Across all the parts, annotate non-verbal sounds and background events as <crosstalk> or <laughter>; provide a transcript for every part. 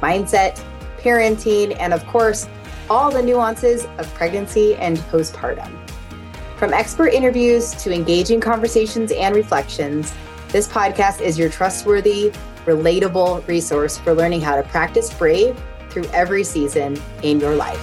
mindset, parenting, and of course, all the nuances of pregnancy and postpartum. From expert interviews to engaging conversations and reflections, this podcast is your trustworthy, relatable resource for learning how to practice brave through every season in your life.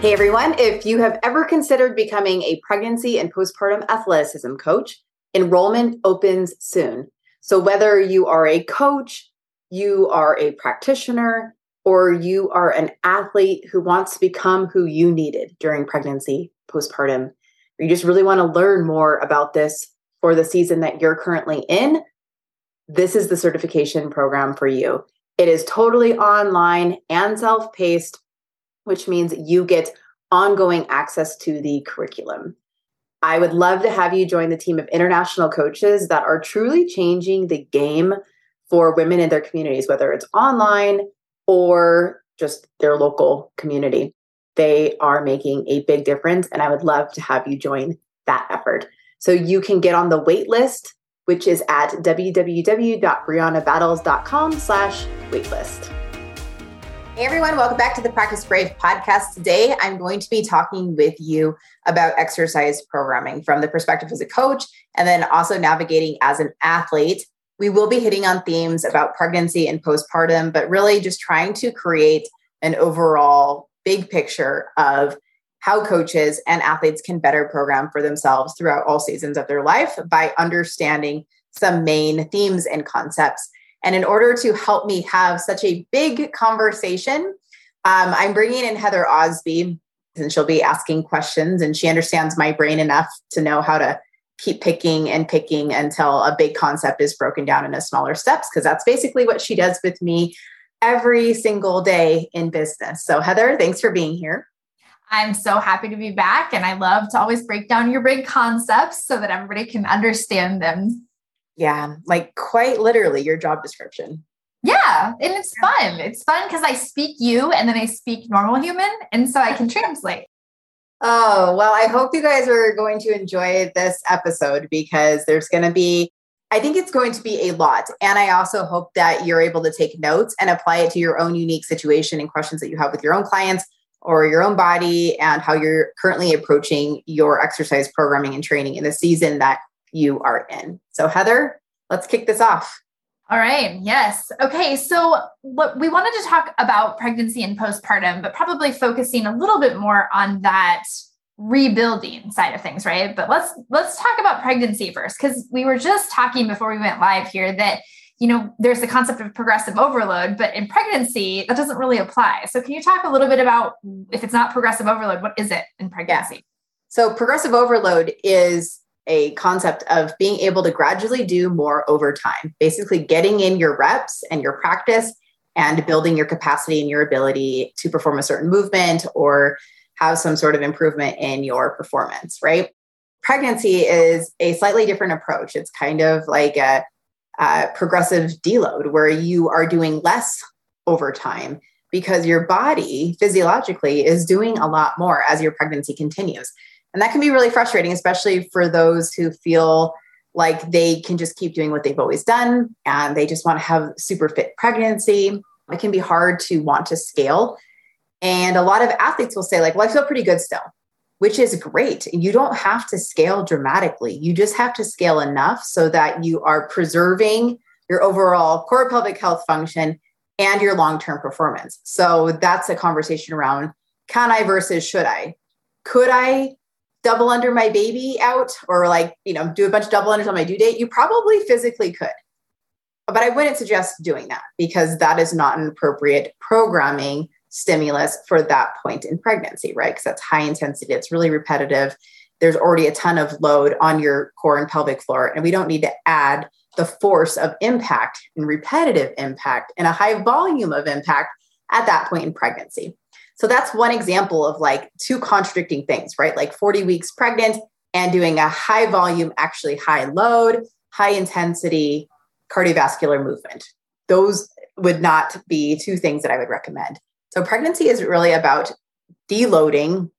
Hey everyone, if you have ever considered becoming a pregnancy and postpartum athleticism coach, enrollment opens soon. So whether you are a coach, you are a practitioner or you are an athlete who wants to become who you needed during pregnancy, postpartum, or you just really want to learn more about this for the season that you're currently in, this is the certification program for you. It is totally online and self paced, which means you get ongoing access to the curriculum. I would love to have you join the team of international coaches that are truly changing the game for women in their communities, whether it's online or just their local community. They are making a big difference, and I would love to have you join that effort. So you can get on the wait list, which is at www.briannabattles.com slash waitlist. Hey everyone, welcome back to the Practice Brave podcast. Today, I'm going to be talking with you about exercise programming from the perspective as a coach and then also navigating as an athlete we will be hitting on themes about pregnancy and postpartum, but really just trying to create an overall big picture of how coaches and athletes can better program for themselves throughout all seasons of their life by understanding some main themes and concepts. And in order to help me have such a big conversation, um, I'm bringing in Heather Osby, and she'll be asking questions, and she understands my brain enough to know how to keep picking and picking until a big concept is broken down into smaller steps because that's basically what she does with me every single day in business. So Heather, thanks for being here. I'm so happy to be back and I love to always break down your big concepts so that everybody can understand them. Yeah, like quite literally your job description. Yeah, and it's fun. It's fun because I speak you and then I speak normal human and so I can <laughs> translate. Oh, well, I hope you guys are going to enjoy this episode because there's going to be, I think it's going to be a lot. And I also hope that you're able to take notes and apply it to your own unique situation and questions that you have with your own clients or your own body and how you're currently approaching your exercise programming and training in the season that you are in. So, Heather, let's kick this off. All right. Yes. Okay. So what we wanted to talk about pregnancy and postpartum, but probably focusing a little bit more on that rebuilding side of things, right? But let's let's talk about pregnancy first because we were just talking before we went live here that you know there's the concept of progressive overload, but in pregnancy that doesn't really apply. So can you talk a little bit about if it's not progressive overload, what is it in pregnancy? Yeah. So progressive overload is a concept of being able to gradually do more over time, basically getting in your reps and your practice and building your capacity and your ability to perform a certain movement or have some sort of improvement in your performance, right? Pregnancy is a slightly different approach. It's kind of like a, a progressive deload where you are doing less over time because your body physiologically is doing a lot more as your pregnancy continues. And that can be really frustrating, especially for those who feel like they can just keep doing what they've always done and they just want to have super fit pregnancy. It can be hard to want to scale. And a lot of athletes will say, like, well, I feel pretty good still, which is great. You don't have to scale dramatically. You just have to scale enough so that you are preserving your overall core pelvic health function and your long term performance. So that's a conversation around can I versus should I? Could I double under my baby out or like, you know, do a bunch of double unders on my due date, you probably physically could. But I wouldn't suggest doing that because that is not an appropriate programming stimulus for that point in pregnancy, right? Because that's high intensity, it's really repetitive. There's already a ton of load on your core and pelvic floor, and we don't need to add the force of impact and repetitive impact and a high volume of impact at that point in pregnancy. So that's one example of like two contradicting things, right? Like 40 weeks pregnant and doing a high volume, actually high load, high intensity cardiovascular movement. Those would not be two things that I would recommend. So pregnancy is really about deloading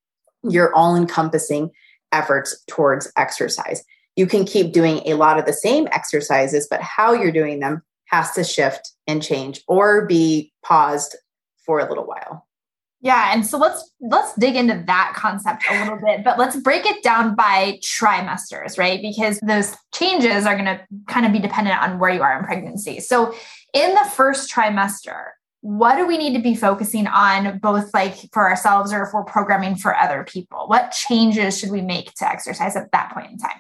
your all encompassing efforts towards exercise. You can keep doing a lot of the same exercises, but how you're doing them has to shift and change or be paused for a little while. Yeah, and so let's let's dig into that concept a little bit, but let's break it down by trimesters, right? Because those changes are going to kind of be dependent on where you are in pregnancy. So, in the first trimester, what do we need to be focusing on both like for ourselves or if we're programming for other people? What changes should we make to exercise at that point in time?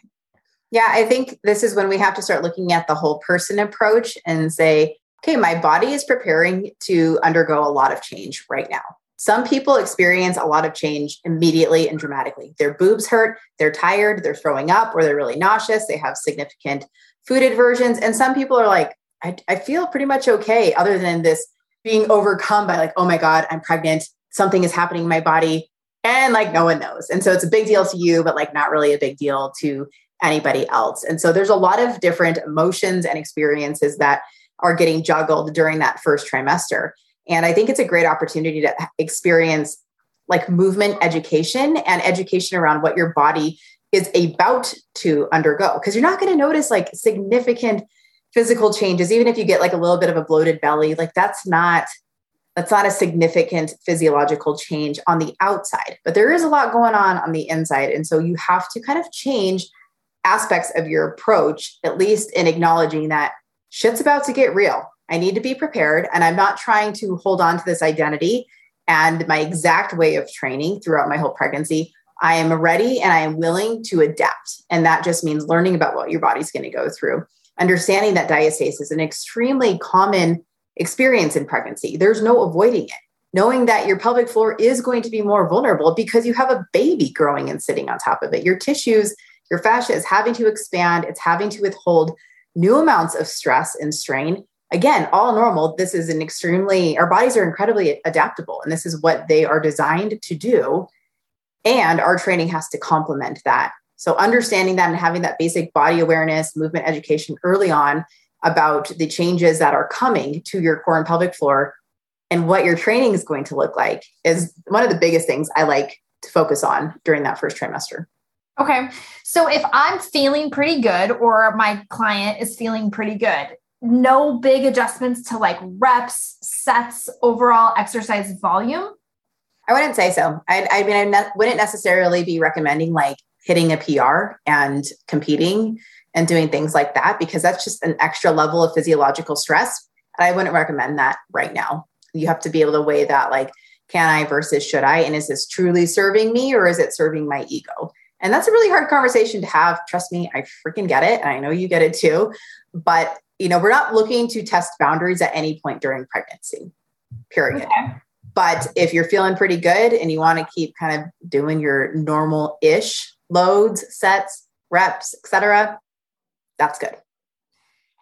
Yeah, I think this is when we have to start looking at the whole person approach and say, okay, my body is preparing to undergo a lot of change right now. Some people experience a lot of change immediately and dramatically. Their boobs hurt, they're tired, they're throwing up, or they're really nauseous, they have significant food aversions. And some people are like, I, I feel pretty much okay, other than this being overcome by, like, oh my God, I'm pregnant, something is happening in my body. And like, no one knows. And so it's a big deal to you, but like, not really a big deal to anybody else. And so there's a lot of different emotions and experiences that are getting juggled during that first trimester. And I think it's a great opportunity to experience like movement education and education around what your body is about to undergo. Because you're not going to notice like significant physical changes, even if you get like a little bit of a bloated belly. Like that's not that's not a significant physiological change on the outside, but there is a lot going on on the inside. And so you have to kind of change aspects of your approach, at least in acknowledging that shit's about to get real. I need to be prepared. And I'm not trying to hold on to this identity and my exact way of training throughout my whole pregnancy. I am ready and I am willing to adapt. And that just means learning about what your body's going to go through, understanding that diastasis is an extremely common experience in pregnancy. There's no avoiding it. Knowing that your pelvic floor is going to be more vulnerable because you have a baby growing and sitting on top of it. Your tissues, your fascia is having to expand, it's having to withhold new amounts of stress and strain again, all normal. This is an extremely, our bodies are incredibly adaptable, and this is what they are designed to do. And our training has to complement that. So, understanding that and having that basic body awareness, movement education early on about the changes that are coming to your core and pelvic floor and what your training is going to look like is one of the biggest things I like to focus on during that first trimester. Okay. So if I'm feeling pretty good or my client is feeling pretty good, no big adjustments to like reps, sets, overall exercise volume? I wouldn't say so. I, I mean, I ne- wouldn't necessarily be recommending like hitting a PR and competing and doing things like that because that's just an extra level of physiological stress. And I wouldn't recommend that right now. You have to be able to weigh that like, can I versus should I? And is this truly serving me or is it serving my ego? And that's a really hard conversation to have. Trust me, I freaking get it. And I know you get it too. But you know, we're not looking to test boundaries at any point during pregnancy, period. Okay. But if you're feeling pretty good and you want to keep kind of doing your normal ish loads, sets, reps, etc., that's good.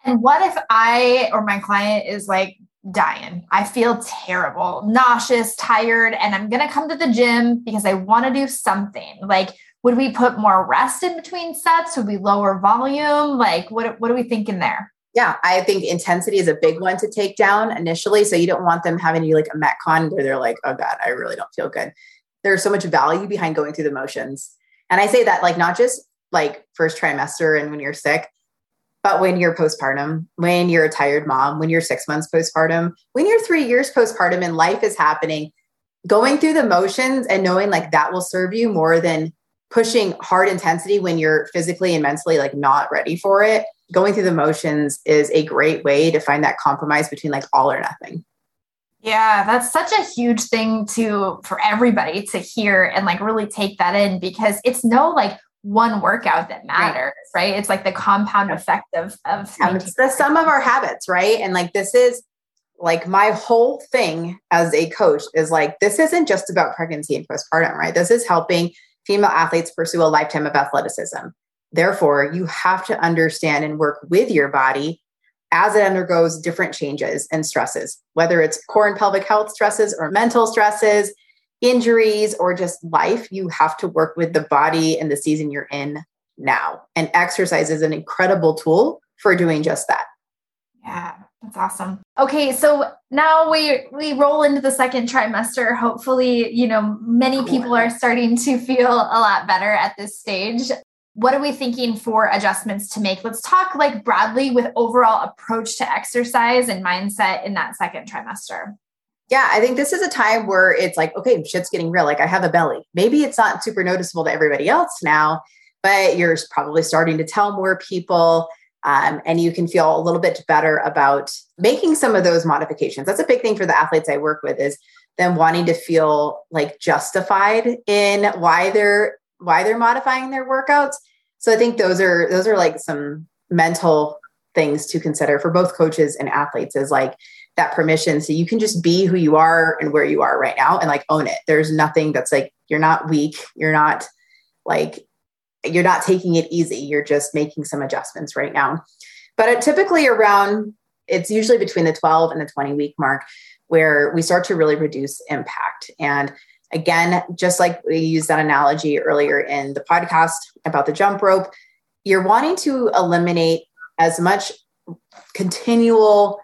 And what if I or my client is like dying? I feel terrible, nauseous, tired, and I'm going to come to the gym because I want to do something. Like, would we put more rest in between sets? Would we lower volume? Like, what, what are we thinking there? Yeah, I think intensity is a big one to take down initially. So you don't want them having you like a Metcon where they're like, oh God, I really don't feel good. There's so much value behind going through the motions. And I say that like not just like first trimester and when you're sick, but when you're postpartum, when you're a tired mom, when you're six months postpartum, when you're three years postpartum and life is happening, going through the motions and knowing like that will serve you more than pushing hard intensity when you're physically and mentally like not ready for it going through the motions is a great way to find that compromise between like all or nothing. Yeah, that's such a huge thing to for everybody to hear and like really take that in because it's no like one workout that matters, right? right? It's like the compound effect of of it's the sum of our habits, right? And like this is like my whole thing as a coach is like this isn't just about pregnancy and postpartum, right? This is helping female athletes pursue a lifetime of athleticism Therefore, you have to understand and work with your body as it undergoes different changes and stresses, whether it's core and pelvic health stresses or mental stresses, injuries, or just life. You have to work with the body and the season you're in now. And exercise is an incredible tool for doing just that. Yeah, that's awesome. Okay, so now we we roll into the second trimester. Hopefully, you know, many people are starting to feel a lot better at this stage. What are we thinking for adjustments to make? Let's talk like broadly with overall approach to exercise and mindset in that second trimester. Yeah, I think this is a time where it's like, okay, shit's getting real. Like I have a belly. Maybe it's not super noticeable to everybody else now, but you're probably starting to tell more people um, and you can feel a little bit better about making some of those modifications. That's a big thing for the athletes I work with is them wanting to feel like justified in why they're why they're modifying their workouts. So I think those are those are like some mental things to consider for both coaches and athletes is like that permission so you can just be who you are and where you are right now and like own it. There's nothing that's like you're not weak, you're not like you're not taking it easy. You're just making some adjustments right now. But typically around, it's usually between the 12 and the 20 week mark where we start to really reduce impact. And again, just like we used that analogy earlier in the podcast about the jump rope, you're wanting to eliminate as much continual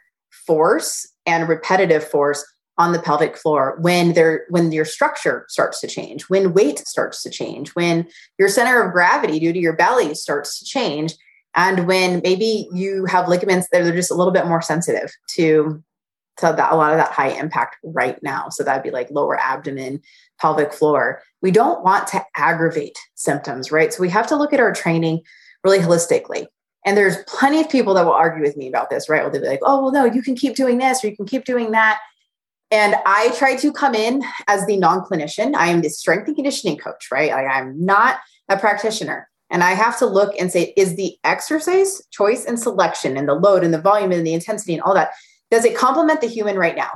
force and repetitive force on the pelvic floor when there when your structure starts to change when weight starts to change when your center of gravity due to your belly starts to change and when maybe you have ligaments that are just a little bit more sensitive to to that a lot of that high impact right now so that'd be like lower abdomen pelvic floor we don't want to aggravate symptoms right so we have to look at our training really holistically and there's plenty of people that will argue with me about this right well they'll be like oh well no you can keep doing this or you can keep doing that and I try to come in as the non clinician. I am the strength and conditioning coach, right? Like I'm not a practitioner. And I have to look and say, is the exercise choice and selection and the load and the volume and the intensity and all that, does it complement the human right now?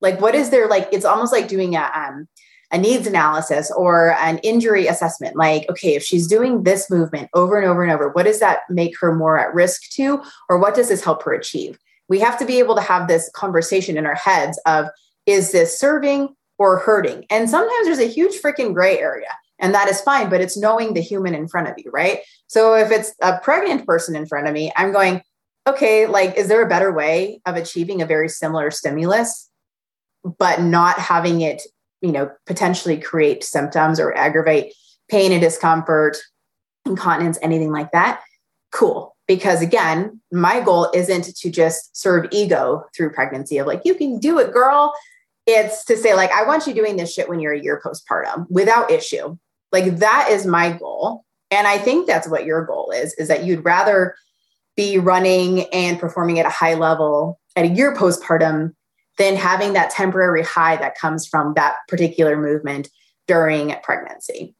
Like, what is there like? It's almost like doing a, um, a needs analysis or an injury assessment. Like, okay, if she's doing this movement over and over and over, what does that make her more at risk to? Or what does this help her achieve? we have to be able to have this conversation in our heads of is this serving or hurting? And sometimes there's a huge freaking gray area. And that is fine, but it's knowing the human in front of you, right? So if it's a pregnant person in front of me, I'm going, okay, like, is there a better way of achieving a very similar stimulus, but not having it, you know, potentially create symptoms or aggravate pain and discomfort, incontinence, anything like that? Cool. Because again my goal isn't to just serve ego through pregnancy of like you can do it girl. It's to say like i want you doing this shit when you're a year postpartum without issue. Like that is my goal. And i think that's what your goal is is that you'd rather be running and performing at a high level at a year postpartum than having that temporary high that comes from that particular movement during pregnancy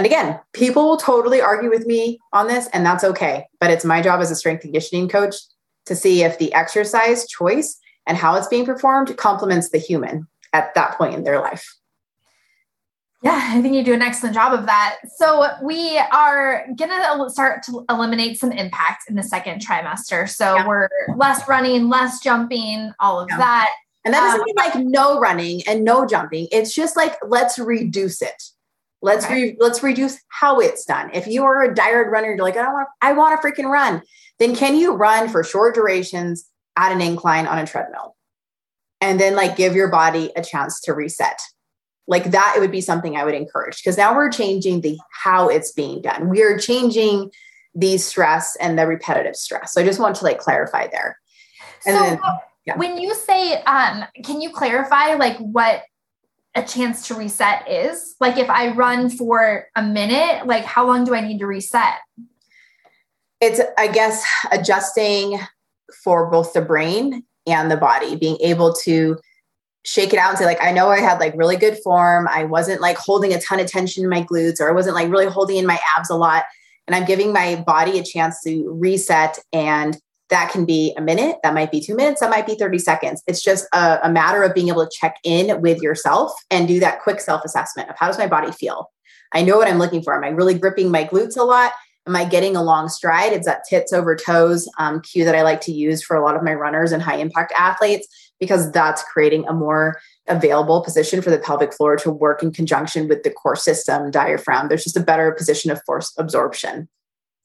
and again, people will totally argue with me on this, and that's okay. But it's my job as a strength conditioning coach to see if the exercise choice and how it's being performed complements the human at that point in their life. Yeah, I think you do an excellent job of that. So, we are going to start to eliminate some impact in the second trimester. So, yeah. we're less running, less jumping, all of yeah. that. And that doesn't um, mean like no running and no jumping. It's just like let's reduce it. Let's okay. re- let's reduce how it's done. If you are a dired runner, you're like, I don't want, I want to freaking run. Then can you run for short durations at an incline on a treadmill, and then like give your body a chance to reset? Like that, it would be something I would encourage because now we're changing the how it's being done. We are changing the stress and the repetitive stress. So I just want to like clarify there. And so then, yeah. when you say, um, can you clarify like what a chance to reset is? Like if I run for a minute, like how long do I need to reset? It's, I guess, adjusting for both the brain and the body, being able to shake it out and say, like, I know I had like really good form. I wasn't like holding a ton of tension in my glutes, or I wasn't like really holding in my abs a lot. And I'm giving my body a chance to reset and that can be a minute, that might be two minutes, that might be 30 seconds. It's just a, a matter of being able to check in with yourself and do that quick self assessment of how does my body feel? I know what I'm looking for. Am I really gripping my glutes a lot? Am I getting a long stride? It's that tits over toes um, cue that I like to use for a lot of my runners and high impact athletes because that's creating a more available position for the pelvic floor to work in conjunction with the core system diaphragm. There's just a better position of force absorption.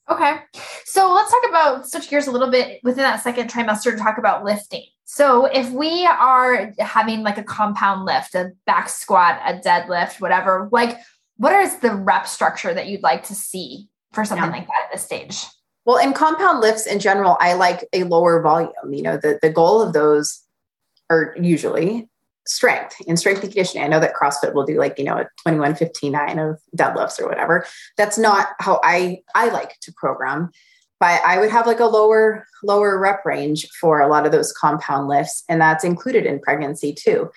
Okay. So let's talk about switch gears a little bit within that second trimester to talk about lifting. So if we are having like a compound lift, a back squat, a deadlift, whatever, like what is the rep structure that you'd like to see for something yeah. like that at this stage? Well, in compound lifts in general, I like a lower volume. You know, the, the goal of those are usually strength in strength and conditioning. I know that CrossFit will do like, you know, a 21, 15, 9 of deadlifts or whatever. That's not how I, I like to program, but I would have like a lower, lower rep range for a lot of those compound lifts. And that's included in pregnancy too.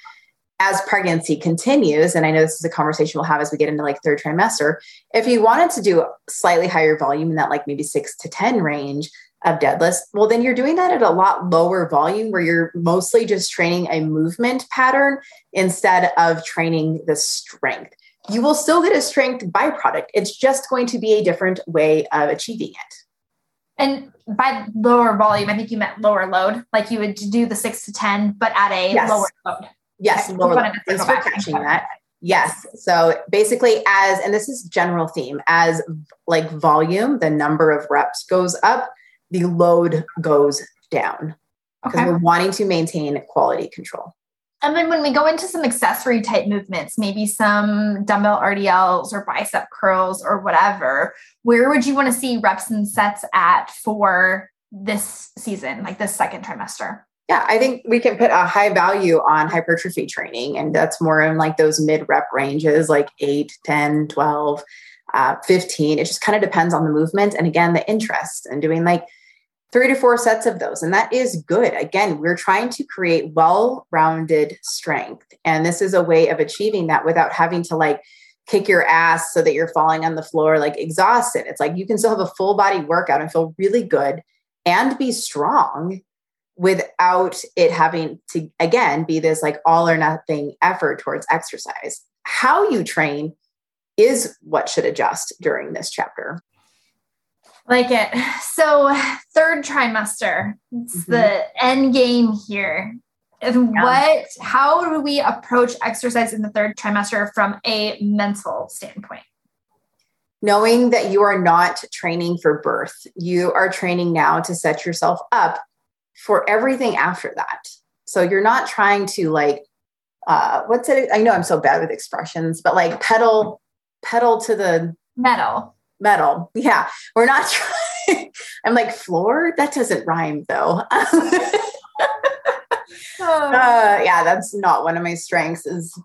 As pregnancy continues, and I know this is a conversation we'll have as we get into like third trimester, if you wanted to do slightly higher volume in that like maybe six to 10 range, of deadlifts, well, then you're doing that at a lot lower volume where you're mostly just training a movement pattern instead of training the strength. You will still get a strength byproduct. It's just going to be a different way of achieving it. And by lower volume, I think you meant lower load, like you would do the six to 10, but at a yes. lower load. Yes, okay. lower load. Thanks for catching that. Yes. So basically, as, and this is general theme, as like volume, the number of reps goes up, the load goes down because okay. we're wanting to maintain quality control. And then when we go into some accessory type movements, maybe some dumbbell RDLs or bicep curls or whatever, where would you want to see reps and sets at for this season, like this second trimester? Yeah, I think we can put a high value on hypertrophy training, and that's more in like those mid rep ranges, like 8, 10, 12, uh, 15. It just kind of depends on the movement and again, the interest and doing like three to four sets of those. And that is good. Again, we're trying to create well rounded strength. And this is a way of achieving that without having to like kick your ass so that you're falling on the floor like exhausted. It's like you can still have a full body workout and feel really good and be strong without it having to, again, be this like all or nothing effort towards exercise. How you train is what should adjust during this chapter. Like it. <sighs> So, third trimester, it's mm-hmm. the end game here. And yeah. what, how do we approach exercise in the third trimester from a mental standpoint? Knowing that you are not training for birth, you are training now to set yourself up for everything after that. So, you're not trying to like, uh, what's it? I know I'm so bad with expressions, but like pedal, pedal to the metal metal. Yeah, we're not <laughs> trying. I'm like, floor? That doesn't rhyme though. <laughs> uh, yeah, that's not one of my strengths is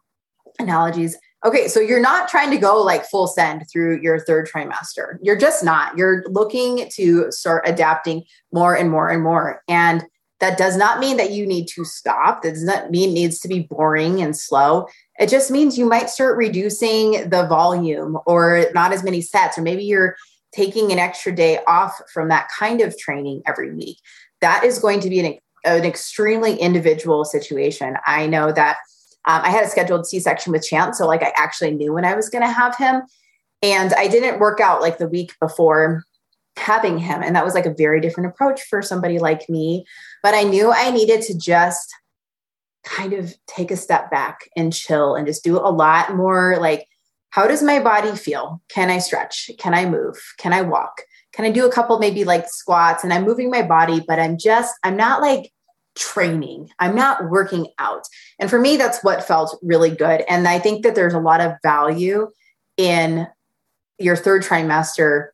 analogies. Okay, so you're not trying to go like full send through your third trimester. You're just not. You're looking to start adapting more and more and more. And that does not mean that you need to stop. That does not mean it needs to be boring and slow. It just means you might start reducing the volume or not as many sets, or maybe you're taking an extra day off from that kind of training every week. That is going to be an, an extremely individual situation. I know that um, I had a scheduled C section with Chance. So, like, I actually knew when I was going to have him. And I didn't work out like the week before having him. And that was like a very different approach for somebody like me. But I knew I needed to just kind of take a step back and chill and just do a lot more like, how does my body feel? Can I stretch? Can I move? Can I walk? Can I do a couple maybe like squats and I'm moving my body, but I'm just, I'm not like training. I'm not working out. And for me, that's what felt really good. And I think that there's a lot of value in your third trimester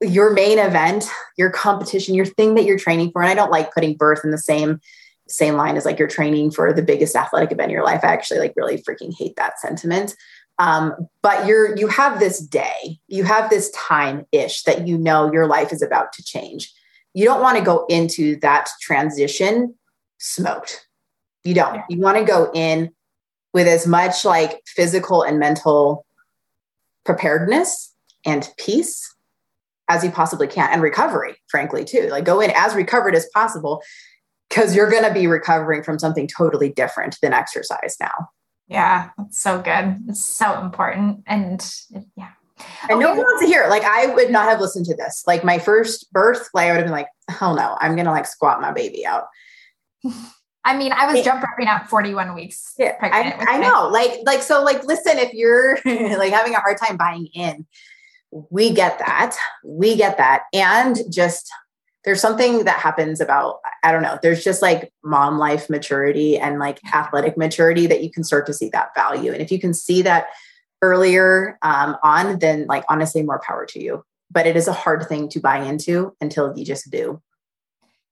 your main event, your competition, your thing that you're training for. And I don't like putting birth in the same same line as like you're training for the biggest athletic event in your life. I actually like really freaking hate that sentiment. Um, but you're you have this day, you have this time ish that you know your life is about to change. You don't want to go into that transition smoked. You don't. You want to go in with as much like physical and mental preparedness and peace as you possibly can and recovery, frankly, too. Like go in as recovered as possible because you're going to be recovering from something totally different than exercise now. Yeah, that's so good. It's so important. And yeah, And okay. no one wants to hear it. Like I would not have listened to this. Like my first birth, like I would have been like, hell no, I'm gonna like squat my baby out. I mean, I was jump roping at 41 weeks. Yeah, I, I know. Like, like, so like, listen, if you're <laughs> like having a hard time buying in, we get that. We get that. And just there's something that happens about, I don't know, there's just like mom life maturity and like athletic maturity that you can start to see that value. And if you can see that earlier um, on, then like honestly, more power to you. But it is a hard thing to buy into until you just do.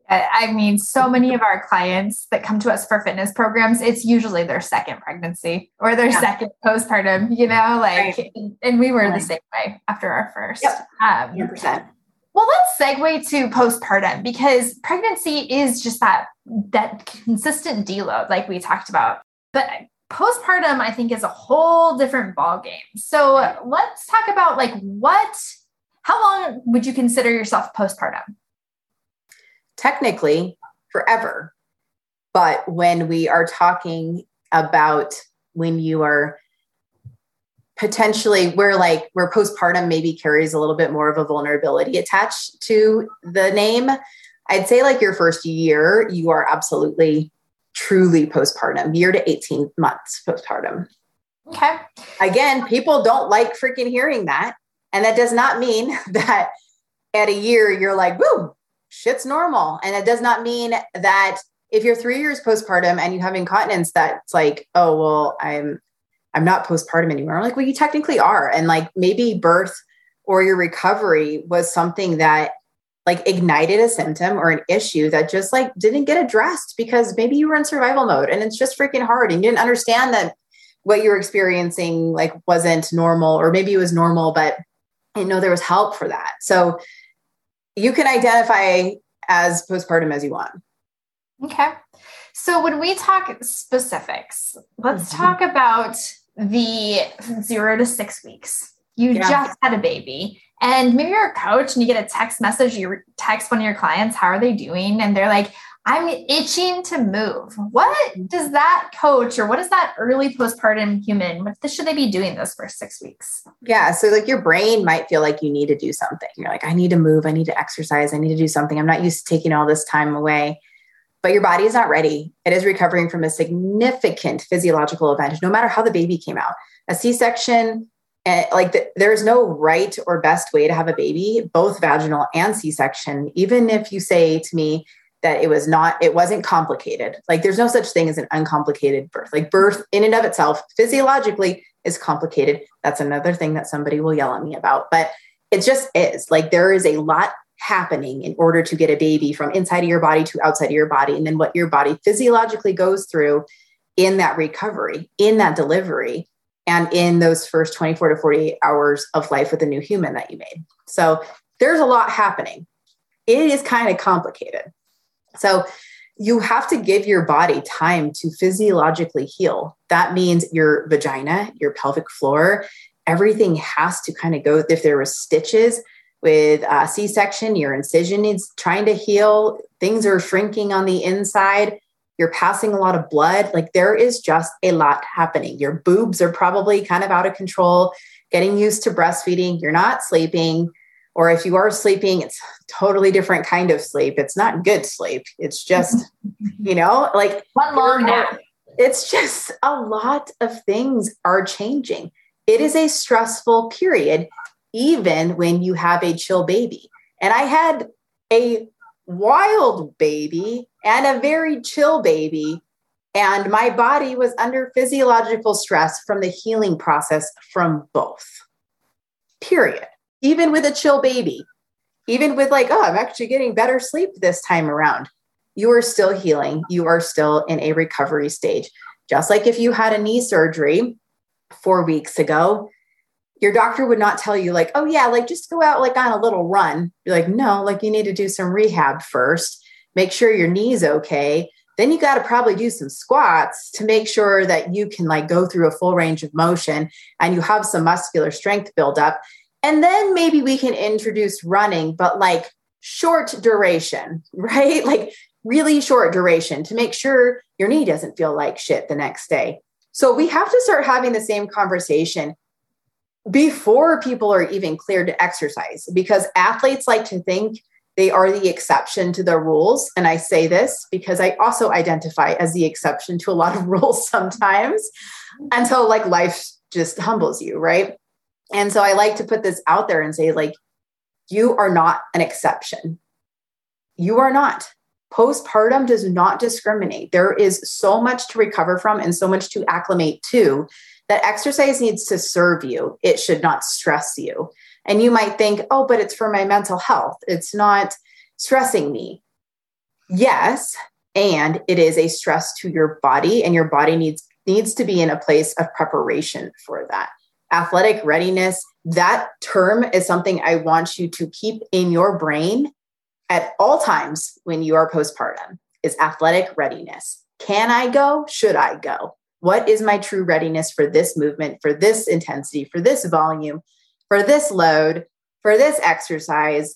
I mean, so many of our clients that come to us for fitness programs, it's usually their second pregnancy or their yeah. second postpartum, you know, like, right. and we were right. the same way after our first. Yep. Um, 100%. Well, let's segue to postpartum because pregnancy is just that that consistent deload, like we talked about. But postpartum, I think, is a whole different ballgame. So let's talk about like what, how long would you consider yourself postpartum? Technically, forever. But when we are talking about when you are potentially where like where postpartum maybe carries a little bit more of a vulnerability attached to the name i'd say like your first year you are absolutely truly postpartum, year to 18 months postpartum. Okay. Again, people don't like freaking hearing that. And that does not mean <laughs> that at a year you're like, woo, shit's normal. And it does not mean that if you're three years postpartum and you have incontinence, that's like, oh, well, I'm I'm not postpartum anymore. I'm like, well, you technically are. And like maybe birth or your recovery was something that like ignited a symptom or an issue that just like didn't get addressed because maybe you were in survival mode and it's just freaking hard and you didn't understand that what you were experiencing like wasn't normal or maybe it was normal but didn't know there was help for that. So you can identify as postpartum as you want. Okay. So when we talk specifics, let's mm-hmm. talk about the 0 to 6 weeks. You yeah. just had a baby and maybe you're a coach and you get a text message, you text one of your clients, how are they doing? And they're like, I'm itching to move. What does that coach or what is that early postpartum human? What should they be doing those first six weeks? Yeah. So, like, your brain might feel like you need to do something. You're like, I need to move. I need to exercise. I need to do something. I'm not used to taking all this time away. But your body is not ready. It is recovering from a significant physiological event, no matter how the baby came out. A C section, and eh, like the, there's no right or best way to have a baby both vaginal and c-section even if you say to me that it was not it wasn't complicated like there's no such thing as an uncomplicated birth like birth in and of itself physiologically is complicated that's another thing that somebody will yell at me about but it just is like there is a lot happening in order to get a baby from inside of your body to outside of your body and then what your body physiologically goes through in that recovery in that delivery and in those first 24 to 48 hours of life with a new human that you made. So there's a lot happening. It is kind of complicated. So you have to give your body time to physiologically heal. That means your vagina, your pelvic floor, everything has to kind of go. If there were stitches with a C-section, your incision needs trying to heal. Things are shrinking on the inside you're passing a lot of blood. Like there is just a lot happening. Your boobs are probably kind of out of control, getting used to breastfeeding. You're not sleeping. Or if you are sleeping, it's totally different kind of sleep. It's not good sleep. It's just, <laughs> you know, like one long nap. It's just a lot of things are changing. It is a stressful period, even when you have a chill baby. And I had a wild baby and a very chill baby. And my body was under physiological stress from the healing process from both. Period. Even with a chill baby, even with like, oh, I'm actually getting better sleep this time around, you are still healing. You are still in a recovery stage. Just like if you had a knee surgery four weeks ago, your doctor would not tell you like oh yeah like just go out like on a little run you're like no like you need to do some rehab first make sure your knee's okay then you got to probably do some squats to make sure that you can like go through a full range of motion and you have some muscular strength build up and then maybe we can introduce running but like short duration <laughs> right like really short duration to make sure your knee doesn't feel like shit the next day so we have to start having the same conversation before people are even cleared to exercise because athletes like to think they are the exception to the rules. And I say this because I also identify as the exception to a lot of <laughs> rules sometimes until like life just humbles you, right? And so I like to put this out there and say, like, you are not an exception. You are not. Postpartum does not discriminate. There is so much to recover from and so much to acclimate to that exercise needs to serve you. It should not stress you. And you might think, oh, but it's for my mental health. It's not stressing me. Yes, and it is a stress to your body, and your body needs needs to be in a place of preparation for that. Athletic readiness, that term is something I want you to keep in your brain at all times when you are postpartum is athletic readiness. Can I go? Should I go? What is my true readiness for this movement, for this intensity, for this volume, for this load, for this exercise,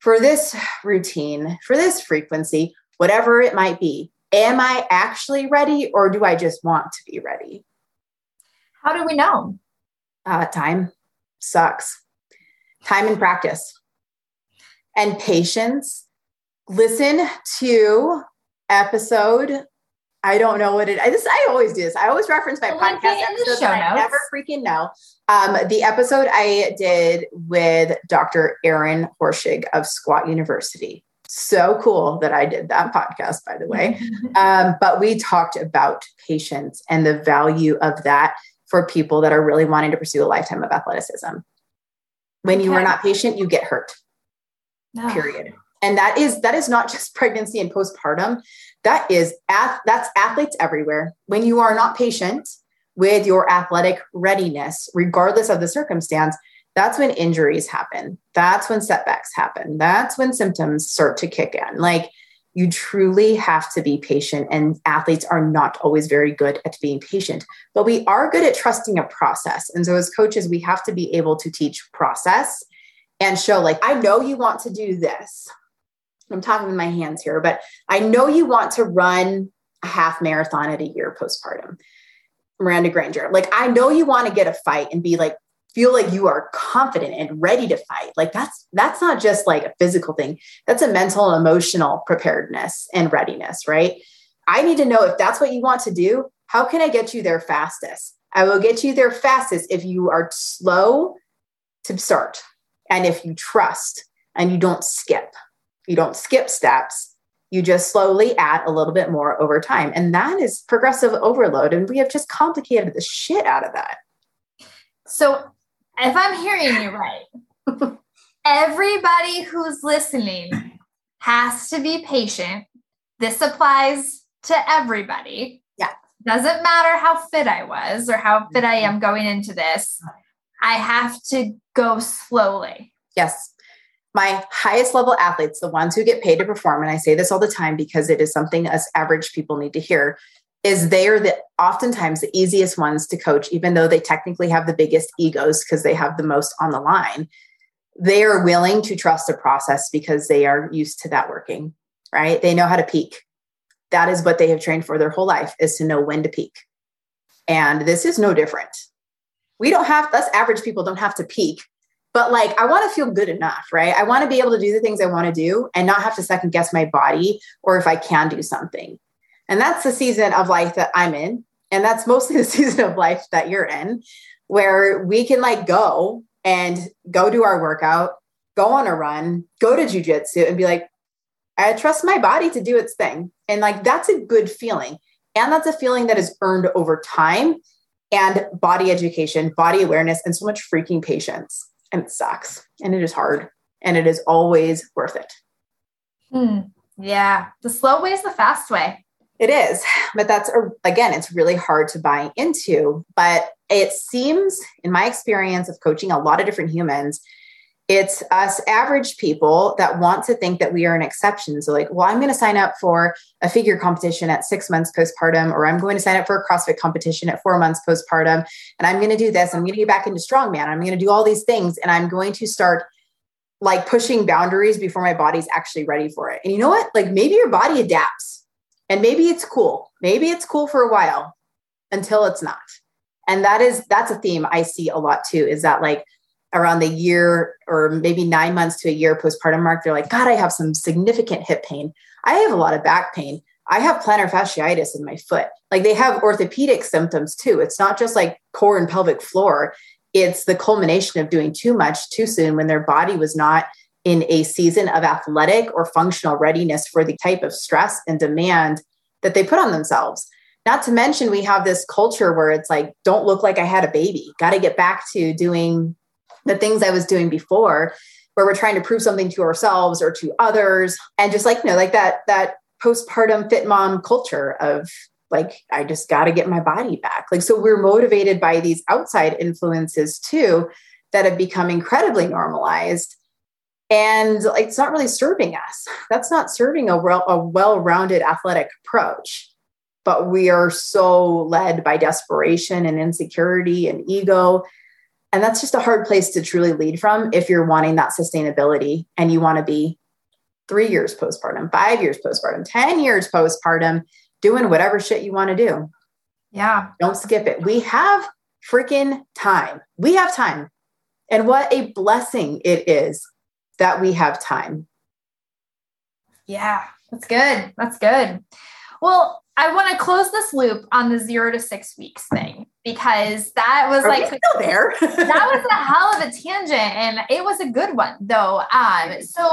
for this routine, for this frequency, whatever it might be? Am I actually ready or do I just want to be ready? How do we know? Uh, time sucks. Time and practice and patience. Listen to episode. I don't know what it is. I always do this. I always reference my podcast episodes. I never freaking know. Um, the episode I did with Dr. Aaron Horschig of Squat University. So cool that I did that podcast, by the way. <laughs> um, but we talked about patience and the value of that for people that are really wanting to pursue a lifetime of athleticism. When okay. you are not patient, you get hurt no. period and that is that is not <laughs> just pregnancy and postpartum that is that's athletes everywhere when you are not patient with your athletic readiness regardless of the circumstance that's when injuries happen that's when setbacks happen that's when symptoms start to kick in like you truly have to be patient and athletes are not always very good at being patient but we are good at trusting a process. And so as coaches we have to be able to teach process and show like i know you want to do this. I'm talking with my hands here but i know you want to run a half marathon at a year postpartum. Miranda granger like i know you want to get a fight and be like feel like you are confident and ready to fight like that's that's not just like a physical thing that's a mental and emotional preparedness and readiness right i need to know if that's what you want to do how can i get you there fastest i will get you there fastest if you are slow to start and if you trust and you don't skip, you don't skip steps, you just slowly add a little bit more over time. And that is progressive overload. And we have just complicated the shit out of that. So if I'm hearing you right, everybody who's listening has to be patient. This applies to everybody. Yeah. Doesn't matter how fit I was or how fit I mm-hmm. am going into this. I have to go slowly. Yes. My highest level athletes, the ones who get paid to perform, and I say this all the time because it is something us average people need to hear, is they are the oftentimes the easiest ones to coach, even though they technically have the biggest egos because they have the most on the line. They are willing to trust the process because they are used to that working, right? They know how to peak. That is what they have trained for their whole life is to know when to peak. And this is no different we don't have us average people don't have to peak but like i want to feel good enough right i want to be able to do the things i want to do and not have to second guess my body or if i can do something and that's the season of life that i'm in and that's mostly the <laughs> season of life that you're in where we can like go and go do our workout go on a run go to jujitsu and be like i trust my body to do its thing and like that's a good feeling and that's a feeling that is earned over time and body education, body awareness, and so much freaking patience. And it sucks. And it is hard. And it is always worth it. Hmm. Yeah. The slow way is the fast way. It is. But that's, again, it's really hard to buy into. But it seems, in my experience of coaching a lot of different humans, it's us average people that want to think that we are an exception. So, like, well, I'm going to sign up for a figure competition at six months postpartum, or I'm going to sign up for a CrossFit competition at four months postpartum, and I'm going to do this. I'm going to get back into strongman. I'm going to do all these things, and I'm going to start like pushing boundaries before my body's actually ready for it. And you know what? Like, maybe your body adapts, and maybe it's cool. Maybe it's cool for a while until it's not. And that is that's a theme I see a lot too, is that like around the year or maybe nine months to a year postpartum mark, they're like, God, I have some significant hip pain. I have a lot of back pain. I have plantar fasciitis in my foot. Like they have orthopedic symptoms too. It's not just like core and pelvic floor, it's the culmination of doing too much too soon when their body was not in a season of athletic or functional readiness for the type of stress and demand that they put on themselves. Not to mention, we have this culture where it's like, don't look like I had a baby, got to get back to doing the things I was doing before, where we're trying to prove something to ourselves or to others. And just like, you know, like that, that postpartum fit mom culture of like, I just got to get my body back. Like, so we're motivated by these outside influences too that have become incredibly normalized and like, it's not really serving us. That's not serving a, well, a well-rounded athletic approach. But we are so led by desperation and insecurity and ego. And that's just a hard place to truly lead from if you're wanting that sustainability and you want to be three years postpartum five years postpartum 10 years postpartum doing whatever shit you want to do. Yeah. Don't skip it. We have freaking time. We have time. And what a blessing it is that we have time. Yeah, that's good. That's good. Well, I want to close this loop on the zero to six weeks thing because that was Are like still there. <laughs> that was a hell of a tangent, and it was a good one though. Um, so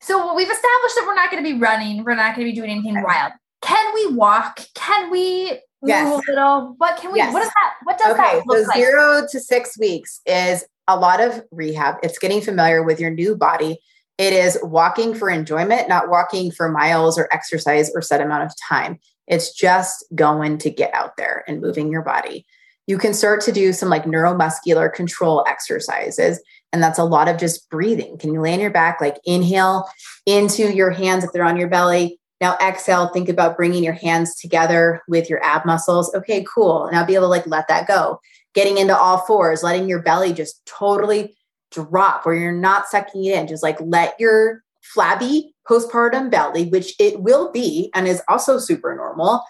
so we've established that we're not going to be running, we're not going to be doing anything wild. Can we walk? Can we move yes. a little? What can we? Yes. What does that? What does okay, that look so like? Zero to six weeks is a lot of rehab. It's getting familiar with your new body. It is walking for enjoyment, not walking for miles or exercise or set amount of time. It's just going to get out there and moving your body. You can start to do some like neuromuscular control exercises. And that's a lot of just breathing. Can you lay on your back, like inhale into your hands if they're on your belly? Now exhale, think about bringing your hands together with your ab muscles. Okay, cool. Now be able to like let that go getting into all fours, letting your belly just totally drop where you're not sucking it in. Just like let your flabby postpartum belly, which it will be and is also super normal,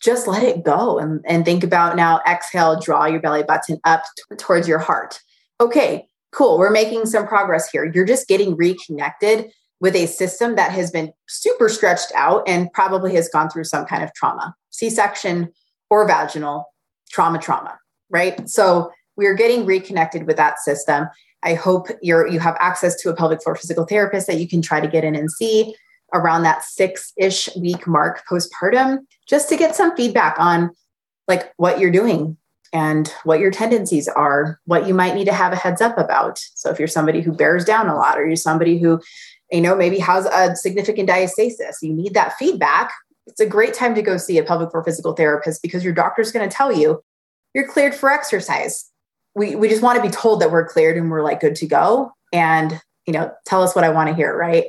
just let it go and, and think about now exhale, draw your belly button up t- towards your heart. Okay, cool. We're making some progress here. You're just getting reconnected with a system that has been super stretched out and probably has gone through some kind of trauma, C section or vaginal trauma, trauma right? So we're getting reconnected with that system. I hope you're you have access to a pelvic floor physical therapist that you can try to get in and see around that six-ish week mark postpartum, just to get some feedback on like what you're doing and what your tendencies are, what you might need to have a heads up about. So if you're somebody who bears down a lot, or you're somebody who, you know, maybe has a significant diastasis, you need that feedback. It's a great time to go see a pelvic floor physical therapist because your doctor's going to tell you you're cleared for exercise. We, we just want to be told that we're cleared and we're like good to go. And, you know, tell us what I want to hear, right?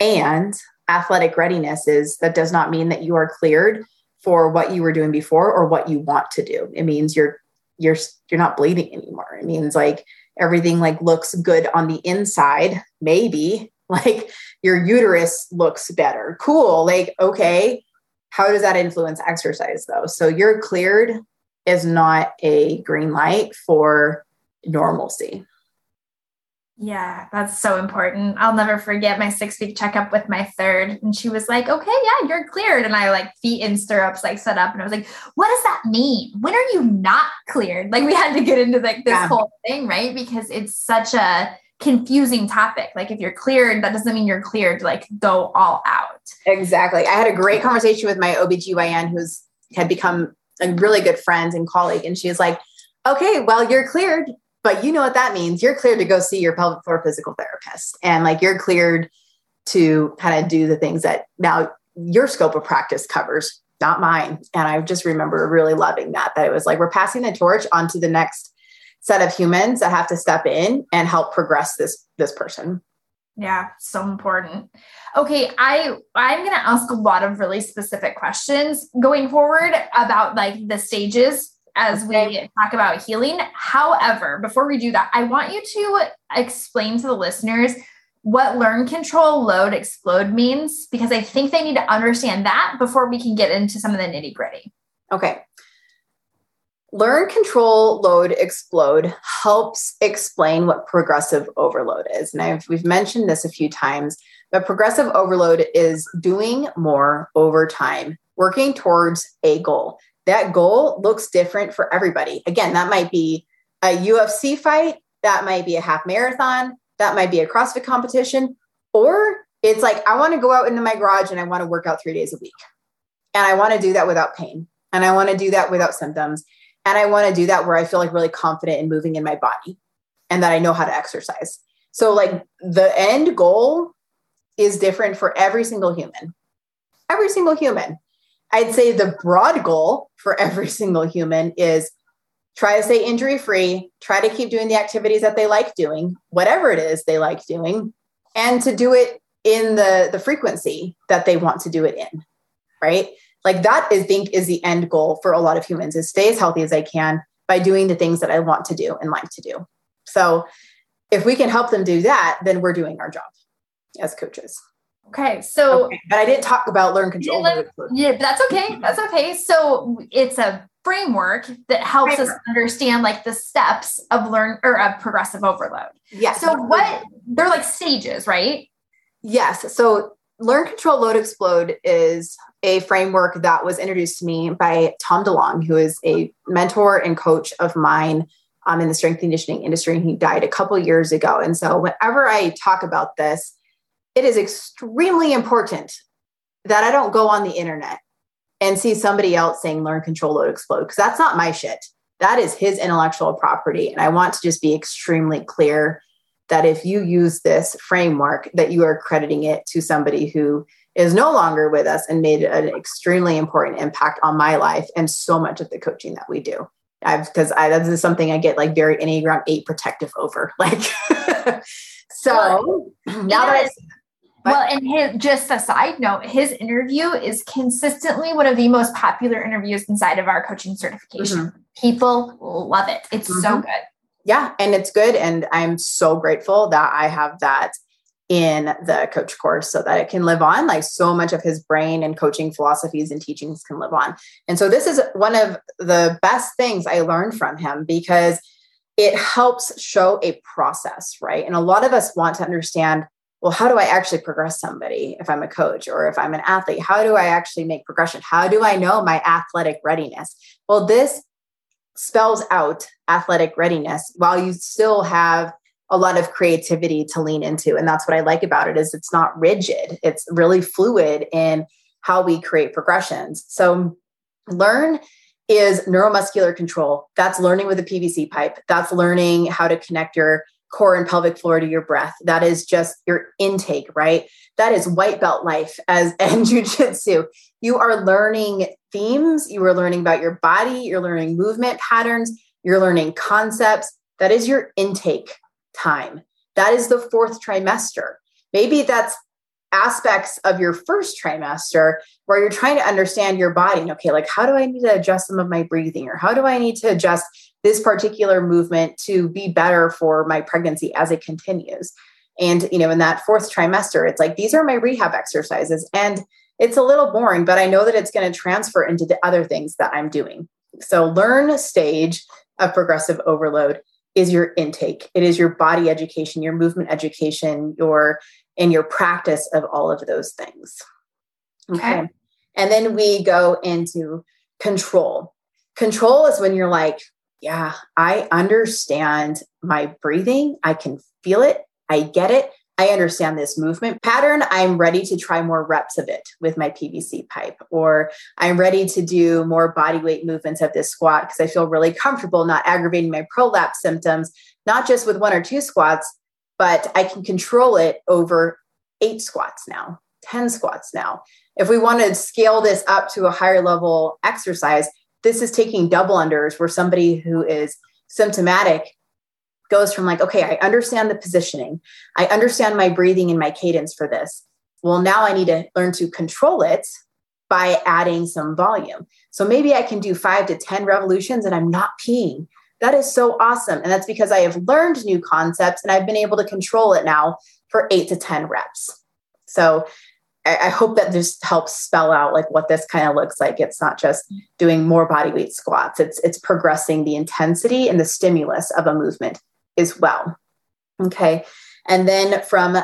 And athletic readiness is that does not mean that you are cleared for what you were doing before or what you want to do. It means you're you're you're not bleeding anymore. It means like everything like looks good on the inside, maybe <laughs> like your uterus looks better. Cool. Like okay, how does that influence exercise though? So you're cleared is not a green light for normalcy. Yeah, that's so important. I'll never forget my six week checkup with my third. And she was like, okay, yeah, you're cleared. And I like feet in stirrups, like set up. And I was like, what does that mean? When are you not cleared? Like we had to get into like this yeah. whole thing, right? Because it's such a confusing topic. Like if you're cleared, that doesn't mean you're cleared to like go all out. Exactly. I had a great conversation with my OBGYN who's had become a really good friend and colleague. And she's like, okay, well, you're cleared, but you know what that means. You're cleared to go see your pelvic floor physical therapist. And like you're cleared to kind of do the things that now your scope of practice covers, not mine. And I just remember really loving that, that it was like we're passing the torch onto the next set of humans that have to step in and help progress this this person. Yeah, so important. Okay, I I'm going to ask a lot of really specific questions going forward about like the stages as okay. we talk about healing. However, before we do that, I want you to explain to the listeners what learn control load explode means because I think they need to understand that before we can get into some of the nitty-gritty. Okay. Learn, control, load, explode helps explain what progressive overload is. And I've, we've mentioned this a few times, but progressive overload is doing more over time, working towards a goal. That goal looks different for everybody. Again, that might be a UFC fight, that might be a half marathon, that might be a CrossFit competition, or it's like, I want to go out into my garage and I want to work out three days a week. And I want to do that without pain. And I want to do that without symptoms. And I want to do that where I feel like really confident in moving in my body and that I know how to exercise. So, like, the end goal is different for every single human. Every single human. I'd say the broad goal for every single human is try to stay injury free, try to keep doing the activities that they like doing, whatever it is they like doing, and to do it in the, the frequency that they want to do it in. Right like that i think is the end goal for a lot of humans is stay as healthy as i can by doing the things that i want to do and like to do. So if we can help them do that then we're doing our job as coaches. Okay so okay. but i didn't talk about learn control. Yeah, yeah that's okay that's okay. So it's a framework that helps framework. us understand like the steps of learn or of progressive overload. Yeah so what they're like stages right? Yes so Learn, Control, Load, Explode is a framework that was introduced to me by Tom DeLong, who is a mentor and coach of mine um, in the strength conditioning industry. And he died a couple years ago. And so, whenever I talk about this, it is extremely important that I don't go on the internet and see somebody else saying learn, control, load, explode, because that's not my shit. That is his intellectual property. And I want to just be extremely clear that if you use this framework that you are crediting it to somebody who is no longer with us and made an extremely important impact on my life and so much of the coaching that we do i've because i this is something i get like very enneagram 8 protective over <laughs> like so well, now that I, well, and his, just a side note, his interview is consistently one of the most popular interviews inside of our coaching certification. Mm-hmm. People love it. It's mm-hmm. so good yeah, and it's good. And I'm so grateful that I have that in the coach course so that it can live on like so much of his brain and coaching philosophies and teachings can live on. And so this is one of the best things I learned from him because it helps show a process, right? And a lot of us want to understand well, how do I actually progress somebody if I'm a coach or if I'm an athlete? How do I actually make progression? How do I know my athletic readiness? Well, this spells out athletic readiness while you still have a lot of creativity to lean into. And that's what i like about it is it's not rigid. It's really fluid in how we create progressions. So learn is neuromuscular control. That's learning with a pvc pipe. That's learning how to connect your core and pelvic floor to your breath. That is just your intake right? That is white belt life as <laughs> in jiu-jitsu. You are learning themes. You are learning about your body. You're learning movement patterns. You're learning concepts. That is your intake time. That is the fourth trimester. Maybe that's aspects of your first trimester where you're trying to understand your body and okay like how do i need to adjust some of my breathing or how do i need to adjust this particular movement to be better for my pregnancy as it continues? And you know in that fourth trimester it's like these are my rehab exercises and it's a little boring, but I know that it's going to transfer into the other things that I'm doing. So, learn stage of progressive overload is your intake. It is your body education, your movement education, your and your practice of all of those things. Okay. okay. And then we go into control. Control is when you're like, yeah, I understand my breathing. I can feel it. I get it. I understand this movement pattern. I'm ready to try more reps of it with my PVC pipe, or I'm ready to do more body weight movements of this squat because I feel really comfortable not aggravating my prolapse symptoms, not just with one or two squats, but I can control it over eight squats now, 10 squats now. If we want to scale this up to a higher level exercise, this is taking double unders where somebody who is symptomatic goes from like, okay, I understand the positioning, I understand my breathing and my cadence for this. Well, now I need to learn to control it by adding some volume. So maybe I can do five to 10 revolutions and I'm not peeing. That is so awesome. And that's because I have learned new concepts and I've been able to control it now for eight to 10 reps. So I, hope that just helps spell out like what this kind of looks like. It's not just doing more body weight squats. It's it's progressing the intensity and the stimulus of a movement as well. Okay. And then from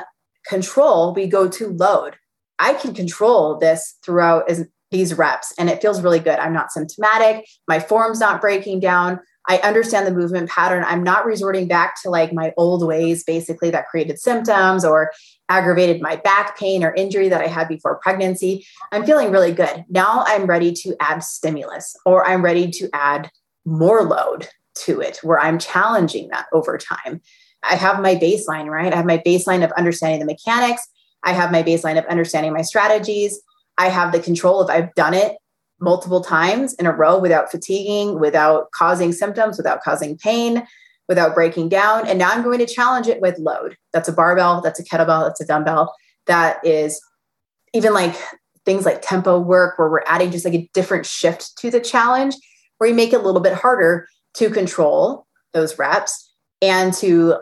control, we go to load. I can control this throughout as, these reps and it feels really good. I'm not symptomatic. My form's not breaking down. I understand the movement pattern. I'm not resorting back to like my old ways, basically, that created symptoms or aggravated my back pain or injury that I had before pregnancy. I'm feeling really good. Now I'm ready to add stimulus or I'm ready to add more load to it where I'm challenging that over time. I have my baseline, right? I have my baseline of understanding the mechanics. I have my baseline of understanding my strategies. I have the control of I've done it multiple times in a row without fatiguing, without causing symptoms, without causing pain without breaking down. And now I'm going to challenge it with load. That's a barbell, that's a kettlebell, that's a dumbbell. That is even like things like tempo work where we're adding just like a different shift to the challenge where you make it a little bit harder to control those reps and to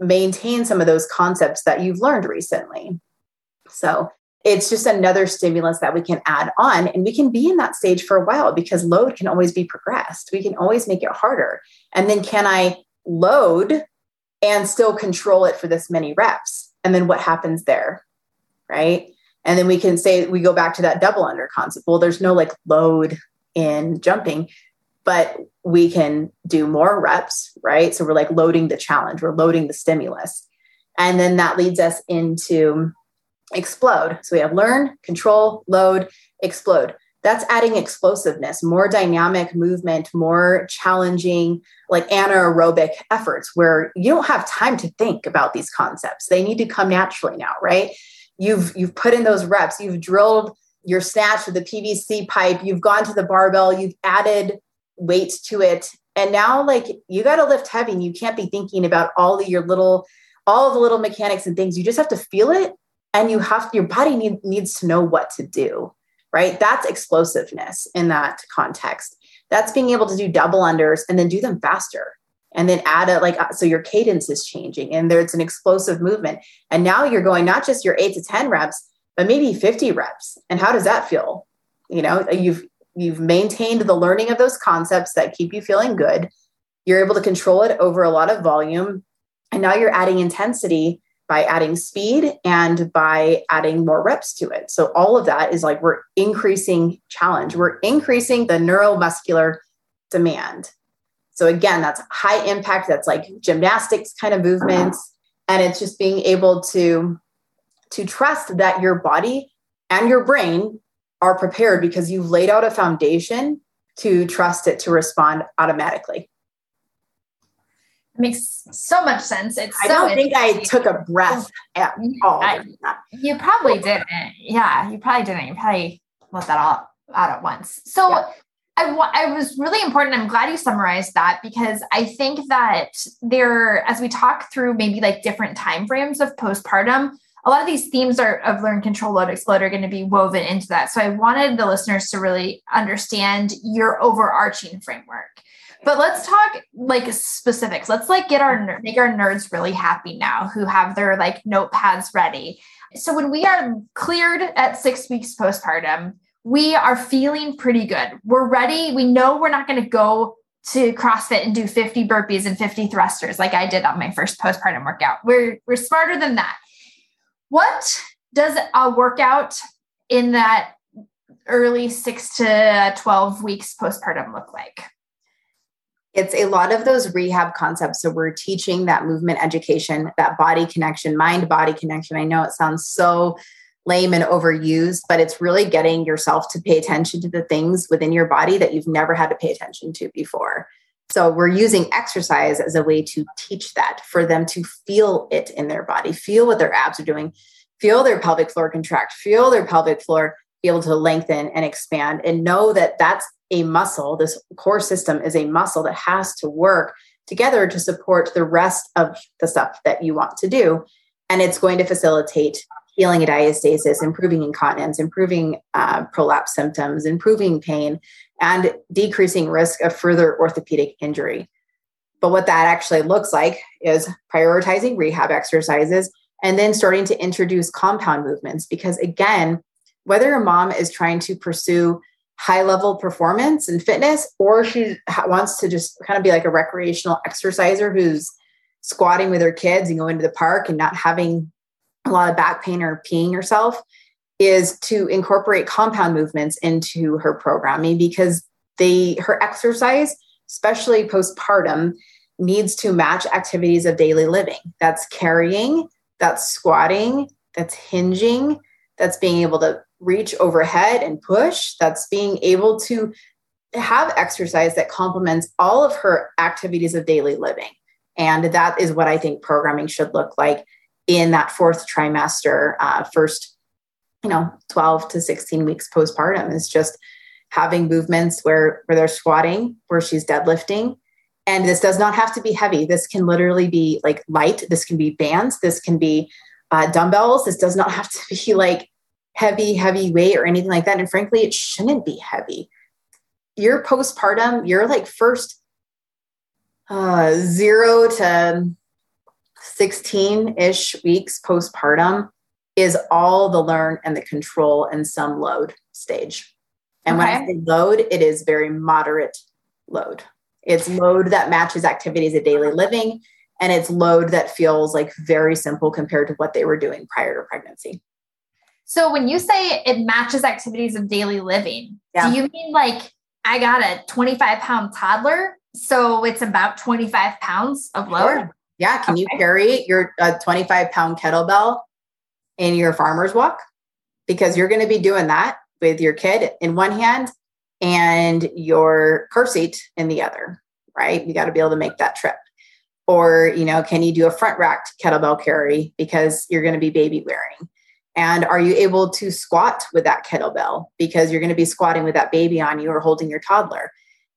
maintain some of those concepts that you've learned recently. So it's just another stimulus that we can add on and we can be in that stage for a while because load can always be progressed. We can always make it harder. And then can I load and still control it for this many reps. And then what happens there? Right. And then we can say, we go back to that double under concept. Well, there's no like load in jumping, but we can do more reps. Right. So we're like loading the challenge, we're loading the stimulus. And then that leads us into explode. So we have learn, control, load, explode that's adding explosiveness, more dynamic movement, more challenging, like anaerobic efforts where you don't have time to think about these concepts. They need to come naturally now, right? You've you've put in those reps, you've drilled your snatch with the PVC pipe, you've gone to the barbell, you've added weight to it. And now like you got to lift heavy and you can't be thinking about all of your little all the little mechanics and things. You just have to feel it and you have your body need, needs to know what to do right? That's explosiveness in that context. That's being able to do double unders and then do them faster and then add a like uh, so your cadence is changing and there's an explosive movement and now you're going not just your 8 to 10 reps but maybe 50 reps and how does that feel you know you've you've maintained the learning of those concepts that keep you feeling good you're able to control it over a lot of volume and now you're adding intensity by adding speed and by adding more reps to it. So all of that is like we're increasing challenge. We're increasing the neuromuscular demand. So again, that's high impact. That's like gymnastics kind of movements. And it's just being able to, to trust that your body and your brain are prepared because you've laid out a foundation to trust it to respond automatically It makes so much sense. It's I so don't think I took a breath at mm-hmm. all. I, you probably didn't. Yeah, you probably didn't. You probably let that all out at once. So yeah. I, I was really important. I'm glad you summarized that because I think that there, as we talk through maybe like different time frames of postpartum, a lot of these themes are of learn, control, load, explode are going to be woven into that. So I wanted the listeners to really understand your overarching framework. But let's talk like specifics. Let's like get our make our nerds really happy now who have their like notepads ready. So when we are cleared at 6 weeks postpartum, we are feeling pretty good. We're ready. We know we're not going to go to CrossFit and do 50 burpees and 50 thrusters like I did on my first postpartum workout. We're we're smarter than that. What does a workout in that early 6 to 12 weeks postpartum look like? it's a lot of those rehab concepts. So we're teaching that movement education, that body connection, mind body connection. I know it sounds so lame and overused, but it's really getting yourself to pay attention to the things within your body that you've never had to pay attention to before. So we're using exercise as a way to teach that for them to feel it in their body, feel what their abs are doing, feel their pelvic floor contract, feel their pelvic floor be able to lengthen and expand and know that that's a muscle. This core system is a muscle that has to work together to support the rest of the stuff that you want to do. And it's going to facilitate healing a diastasis, improving incontinence, improving uh, prolapse symptoms, improving pain, and decreasing risk of further orthopedic injury. But what that actually looks like is prioritizing rehab exercises and then starting to introduce compound movements because again whether a mom is trying to pursue high level performance and fitness or she wants to just kind of be like a recreational exerciser who's squatting with her kids and going to the park and not having a lot of back pain or peeing herself is to incorporate compound movements into her programming because they her exercise especially postpartum needs to match activities of daily living. That's carrying that's squatting that's hinging that's being able to reach overhead and push that's being able to have exercise that complements all of her activities of daily living. And that is what i think programming should look like in that fourth trimester uh, first you know 12 to 16 weeks postpartum is just having movements where where they're squatting where she's deadlifting. And this does not have to be heavy. This can literally be like light. This can be bands. This can be uh, dumbbells. This does not <laughs> have to be like heavy heavy weight or anything like that. And frankly it shouldn't be heavy. Your postpartum your like first uh, zero to 16 ish weeks postpartum is all the learn and the control and some load stage. And okay. when I say load, it is very moderate load. It's load that matches activities of daily living, and it's load that feels like very simple compared to what they were doing prior to pregnancy. So when you say it matches activities of daily living, yeah. do you mean like I got a 25 pound toddler? So it's about 25 pounds of load? Sure. Yeah. Can okay. you carry your uh, 25 pound kettlebell in your farmer's walk because you're going to be doing that with your kid in one hand and your car seat in the other, right? You got to be able to make that trip. Or, you know, can you do a front racked kettlebell carry because you're going to be baby wearing? And are you able to squat with that kettlebell because you're going to be squatting with that baby on you or holding your toddler?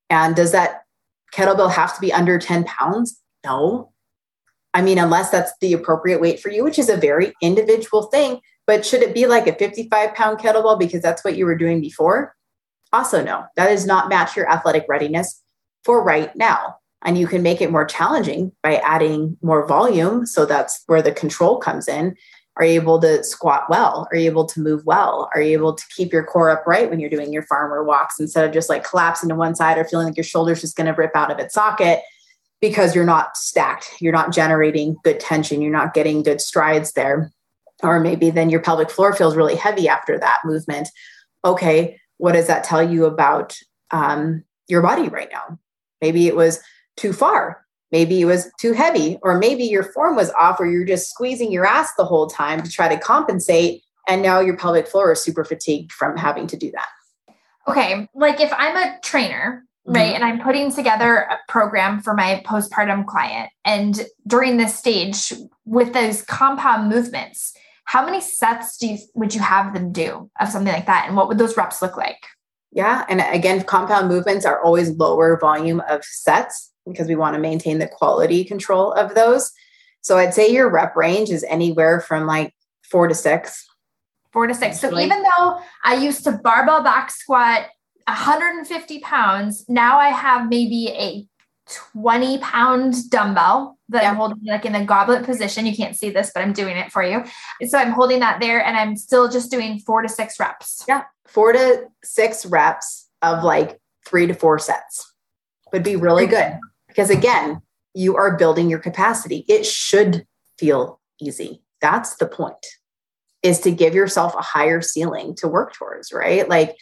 And does that kettlebell have to be under 10 pounds? No. I mean, unless that's the appropriate weight for you, which is a very individual thing. But should it be like a 55 pound kettlebell because that's what you were doing before? Also, no, that does not match your athletic readiness for right now. And you can make it more challenging by adding more volume. So that's where the control comes in. Are you able to squat well? Are you able to move well? Are you able to keep your core upright when you're doing your farmer walks instead of just like collapsing to one side or feeling like your shoulder's just going to rip out of its socket? Because you're not stacked, you're not generating good tension, you're not getting good strides there. Or maybe then your pelvic floor feels really heavy after that movement. Okay, what does that tell you about um, your body right now? Maybe it was too far. Maybe it was too heavy, or maybe your form was off, or you're just squeezing your ass the whole time to try to compensate. And now your pelvic floor is super fatigued from having to do that. Okay. Like if I'm a trainer right? Mm-hmm. And I'm putting together a program for my postpartum client. And during this stage, with those compound movements, how many sets do you would you have them do of something like that? And what would those reps look like? Yeah. And again, compound movements are always lower volume of sets because we want to maintain the quality control of those. So I'd say your rep range is anywhere from like four to six. Four to six. So even though I used to barbell back squat 150 pounds. Now I have maybe a 20 pound dumbbell that yeah. I'm holding like in the goblet position. You can't see this, but I'm doing it for you. So I'm holding that there and I'm still just doing four to six reps. Yeah. Four to six reps of like three to four sets would be really good because again, you are building your capacity. It should feel easy. That's the point is to give yourself a higher ceiling to work towards, right? Like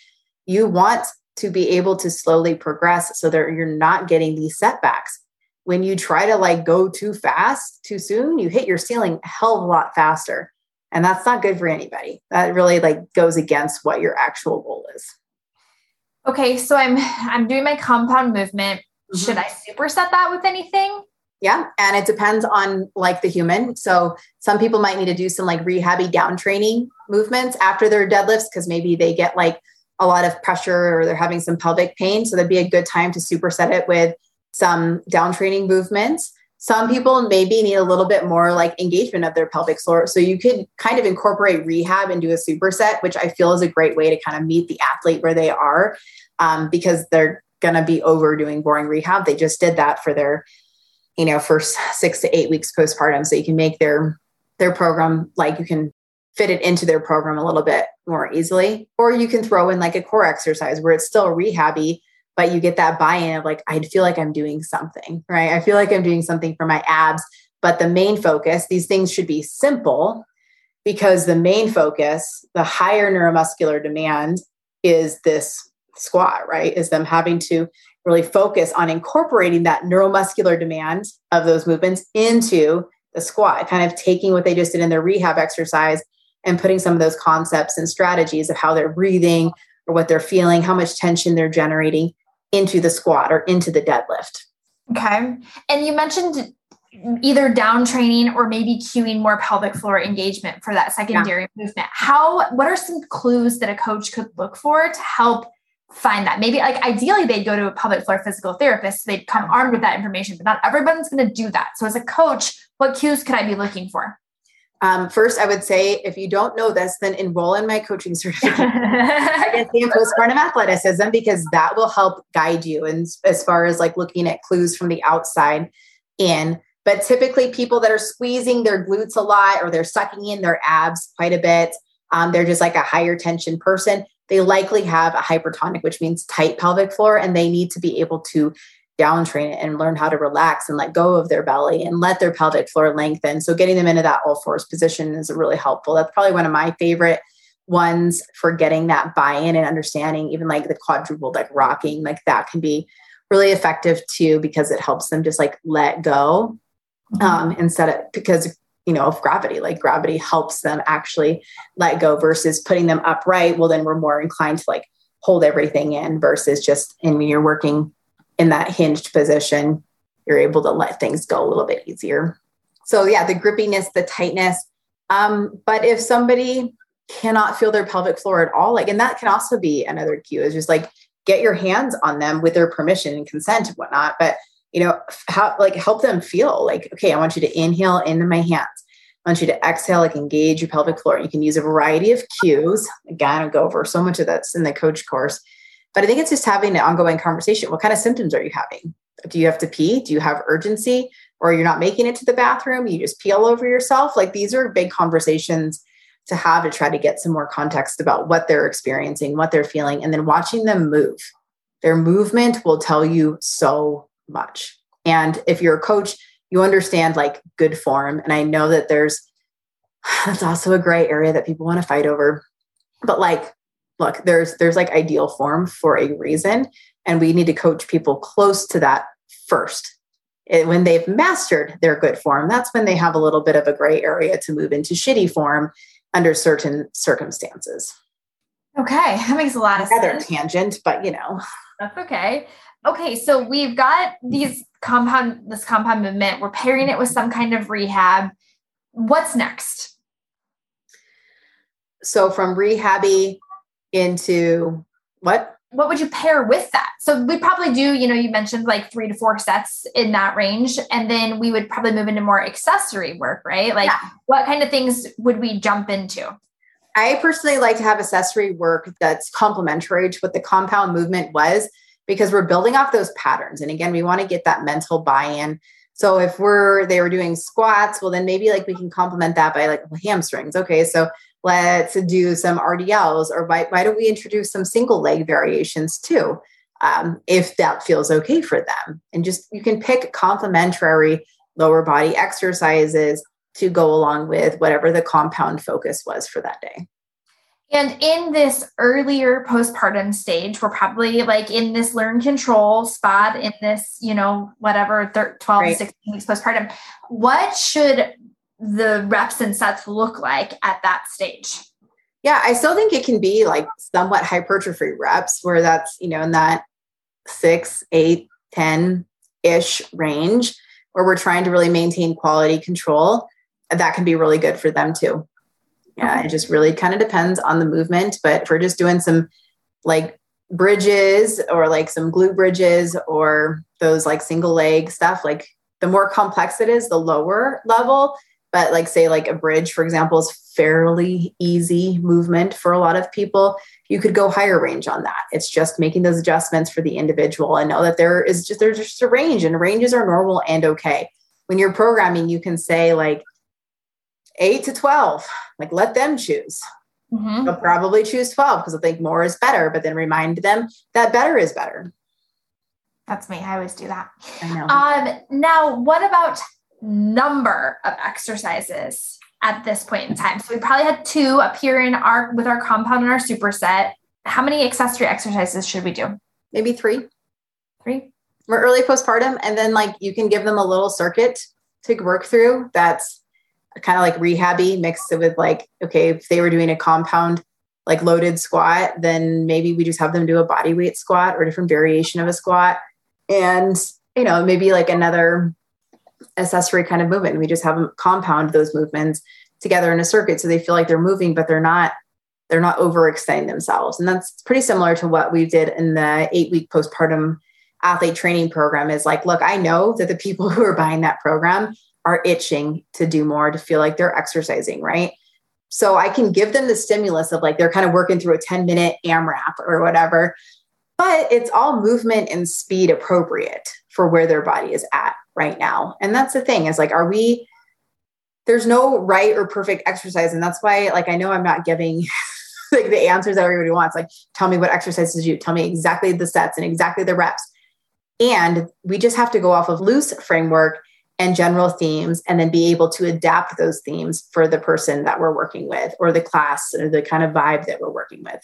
you want to be able to slowly progress so that you're not getting these setbacks. When you try to like go too fast too soon, you hit your ceiling a hell of a lot faster. And that's not good for anybody. That really like goes against what your actual goal is. Okay, so I'm I'm doing my compound movement. Mm-hmm. Should I superset that with anything? Yeah, and it depends on like the human. So some people might need to do some like rehabby down training movements after their deadlifts because maybe they get like a lot of pressure or they're having some pelvic pain. So that'd be a good time to superset it with some down training movements. Some people maybe need a little bit more like engagement of their pelvic floor. So you could kind of incorporate rehab and do a superset, which I feel is a great way to kind of meet the athlete where they are um, because they're going to be overdoing boring rehab. They just did that for their, you know, first six to eight weeks postpartum. So you can make their their program, like you can fit it into their program a little bit more easily. Or you can throw in like a core exercise where it's still rehabby, but you get that buy-in of like, I feel like I'm doing something, right? I feel like I'm doing something for my abs. But the main focus, these things should be simple because the main focus, the higher neuromuscular demand is this squat, right? Is them having to really focus on incorporating that neuromuscular demand of those movements into the squat, kind of taking what they just did in their rehab exercise and putting some of those concepts and strategies of how they're breathing or what they're feeling, how much tension they're generating into the squat or into the deadlift. Okay. And you mentioned either down training or maybe cueing more pelvic floor engagement for that secondary yeah. movement. How what are some clues that a coach could look for to help find that? Maybe like ideally they'd go to a pelvic floor physical therapist, so they'd come armed with that information, but not everyone's going to do that. So as a coach, what cues could I be looking for? Um, first, I would say if you don't know this, then enroll in my coaching certificate <laughs> in postpartum athleticism because that will help guide you. And as far as like looking at clues from the outside in, but typically people that are squeezing their glutes a lot or they're sucking in their abs quite a bit, um, they're just like a higher tension person. They likely have a hypertonic, which means tight pelvic floor, and they need to be able to down train it and learn how to relax and let go of their belly and let their pelvic floor lengthen. So getting them into that all fours position is really helpful. That's probably one of my favorite ones for getting that buy-in and understanding, even like the quadruple like rocking, like that can be really effective too because it helps them just like let go mm-hmm. um, instead of because you know of gravity like gravity helps them actually let go versus putting them upright well then we're more inclined to like hold everything in versus just and when you're working in that hinged position, you're able to let things go a little bit easier. So, yeah, the grippiness, the tightness. Um, but if somebody cannot feel their pelvic floor at all, like, and that can also be another cue is just like get your hands on them with their permission and consent and whatnot. But, you know, how, like help them feel like, okay, I want you to inhale into my hands. I want you to exhale, like engage your pelvic floor. You can use a variety of cues. Again, I'll go over so much of that's in the coach course but I think it's just having an ongoing conversation. What kind of symptoms are you having? Do you have to pee? Do you have urgency? Or you're not making it to the bathroom? You just pee all over yourself? Like these are big conversations to have to try to get some more context about what they're experiencing, what they're feeling, and then watching them move. Their movement will tell you so much. And if you're a coach, you understand like good form. And I know that there's <sighs> that's also a gray area that people want to fight over. But like look there's there's like ideal form for a reason and we need to coach people close to that first. And when they've mastered their good form that's when they have a little bit of a gray area to move into shitty form under certain circumstances. Okay that makes a lot of Another sense. tangent but you know. That's okay. Okay so we've got these compound this compound movement. We're pairing it with some kind of rehab. What's next? So from rehabby into what? What would you pair with that? So we probably do, you know, you mentioned like three to four sets in that range. And then we would probably move into more accessory work, right? Like yeah. what kind of things would we jump into? I personally like to have accessory work that's complementary to what the compound movement was because we're building off those patterns. And again, we want to get that mental buy-in. So if we're they were doing squats, well then maybe like we can complement that by like hamstrings. Okay, so let's do some RDLs, or why, why don't we introduce some single leg variations too, um, if that feels okay for them? And just you can pick complementary lower body exercises to go along with whatever the compound focus was for that day. And in this earlier postpartum stage, we're probably like in this learn control spot in this, you know, whatever 13, 12, right. 16 weeks postpartum. What should the reps and sets look like at that stage? Yeah, I still think it can be like somewhat hypertrophy reps where that's, you know, in that six, eight, 10 ish range where we're trying to really maintain quality control. That can be really good for them too. Yeah, okay. it just really kind of depends on the movement. But if we're just doing some like bridges or like some glute bridges or those like single leg stuff, like the more complex it is, the lower level, but like say like a bridge for example is fairly easy movement for a lot of people you could go higher range on that it's just making those adjustments for the individual and know that there is just there's just a range and ranges are normal and okay when you're programming you can say like eight to 12, like let them choose. Mm-hmm. They'll probably choose 12 because they'll think more is better, but then remind them that better is better. That's me. I always do that. I know. Um, now, what about number of exercises at this point in time? So we probably had two up here in our with our compound and our superset. How many accessory exercises should we do? Maybe three. Three. We're early postpartum, and then like you can give them a little circuit to work through. That's kind of like rehabby mixed with like okay, if they were doing a compound like loaded squat, then maybe we just have them do a body weight squat or a different variation of a squat and you know maybe like another accessory kind of movement. We just have them compound those movements together in a circuit so they feel like they're moving but they're not they're not overextending themselves. And that's pretty similar to what we did in the eight week postpartum athlete training program is like look i know that the people <laughs> who are buying that program are itching to do more to feel like they're exercising right? So i can give them the stimulus of like they're kind of working through a 10 minute amrap or whatever but it's all movement and speed appropriate for where their body is at right now. And that's the thing is like, are we, there's no right or perfect exercise. And that's why, like, I know I'm not giving <laughs> like the answers that everybody wants. Like, tell me what exercises you tell me exactly the sets and exactly the reps. And we just have to go off of loose framework and general themes and then be able to adapt those themes for the person that we're working with or the class or the kind of vibe that we're working with.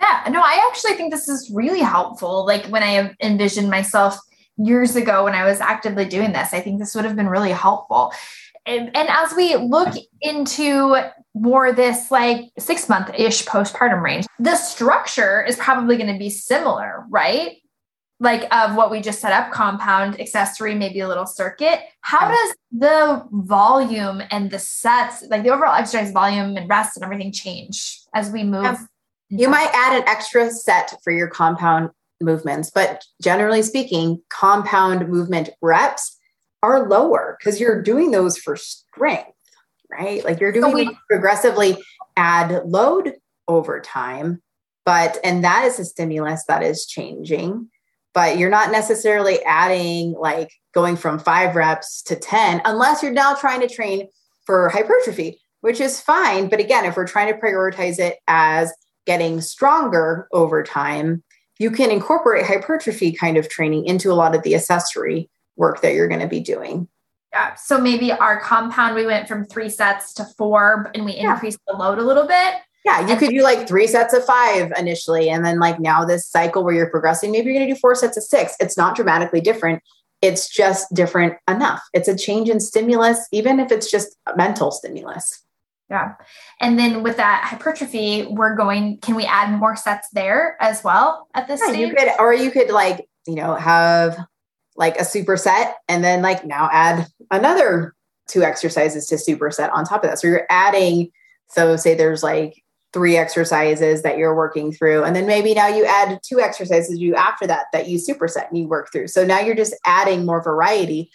Yeah, no, I actually think this is really helpful. Like when I envisioned myself years ago when I was actively doing this, I think this would have been really helpful. And, and as we look into more this like six month ish postpartum range, the structure is probably going to be similar, right? Like of what we just set up compound, accessory, maybe a little circuit. How does the volume and the sets, like the overall exercise volume and rest and everything change as we move? You might add an extra set for your compound movements, but generally speaking, compound movement reps are lower because you're doing those for strength, right? Like you're doing so we, progressively add load over time, but and that is a stimulus that is changing, but you're not necessarily adding like going from five reps to 10 unless you're now trying to train for hypertrophy, which is fine. But again, if we're trying to prioritize it as getting stronger over time, you can incorporate hypertrophy kind of training into a lot of the accessory work that you're going to be doing. Yeah. So maybe our compound, we went from three sets to four and we yeah. increased the load a little bit. Yeah. You could do like three sets of five initially. And then, like, now this cycle where you're progressing, maybe you're going to do four sets of six. It's not dramatically different. It's just different enough. It's a change in stimulus, even if it's just a mental stimulus. Yeah. And then with that hypertrophy, we're going, can we add more sets there as well at this yeah, stage? You could, or you could like, you know, have like a superset and then like now add another two exercises to superset on top of that. So you're adding, so say there's like three exercises that you're working through. And then maybe now you add two exercises you after that that you superset and you work through. So now you're just adding more variety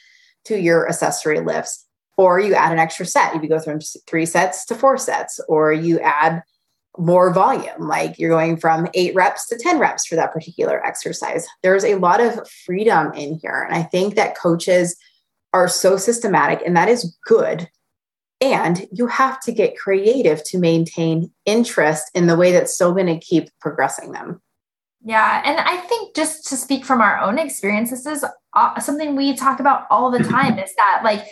to your accessory lifts or you add an extra set. You go from three sets to four sets, or you add more volume, like you're going from eight reps to 10 reps for that particular exercise. There's a lot of freedom in here. And I think that coaches are so systematic, and that is good. And you have to get creative to maintain interest in the way that's still going to keep progressing them. Yeah. And I think just to speak from our own experience, this is uh, something we talk about all the time is that, like,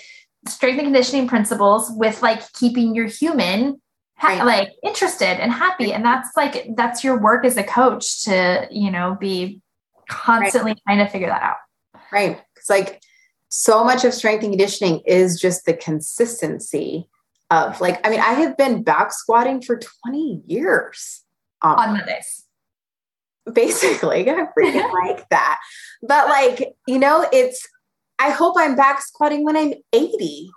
strength and conditioning principles with like keeping your human ha- right. like interested and happy. And that's like that's your work as a coach to you know be constantly right. trying to figure that out. Right. It's like so much of strength and conditioning is just the consistency of like i mean i have been back squatting for 20 years um, on mondays. Basically <laughs> i freaking <laughs> like that. But like you know it's I hope I'm back squatting when I'm 80.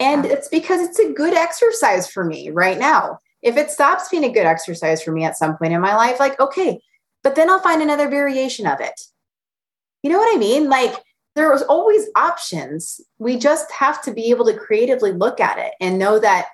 And it's because it's a good exercise for me right now. If it stops being a good exercise for me at some point in my life, like, okay, but then I'll find another variation of it. You know what I mean? Like, there's always options. We just have to be able to creatively look at it and know that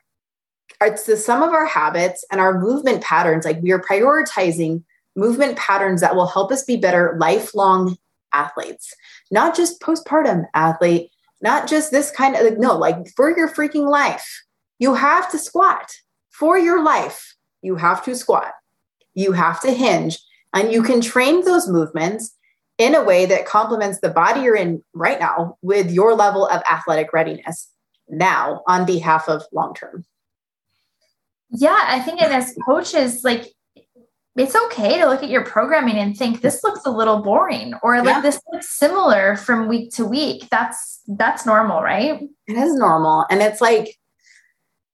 it's the sum of our habits and our movement patterns. Like, we are prioritizing movement patterns that will help us be better lifelong athletes not just postpartum athlete, not just this kind of no, like for your freaking life. You have to squat for your life. You have to squat. You have to hinge, and you can train those movements in a way that complements the body you're in right now with your level of athletic readiness now on behalf of long term. Yeah, I think and as coaches, like it's okay to look at your programming and think this looks a little boring or like yeah. this looks similar from week to week. That's that's normal, right? It is normal. And it's like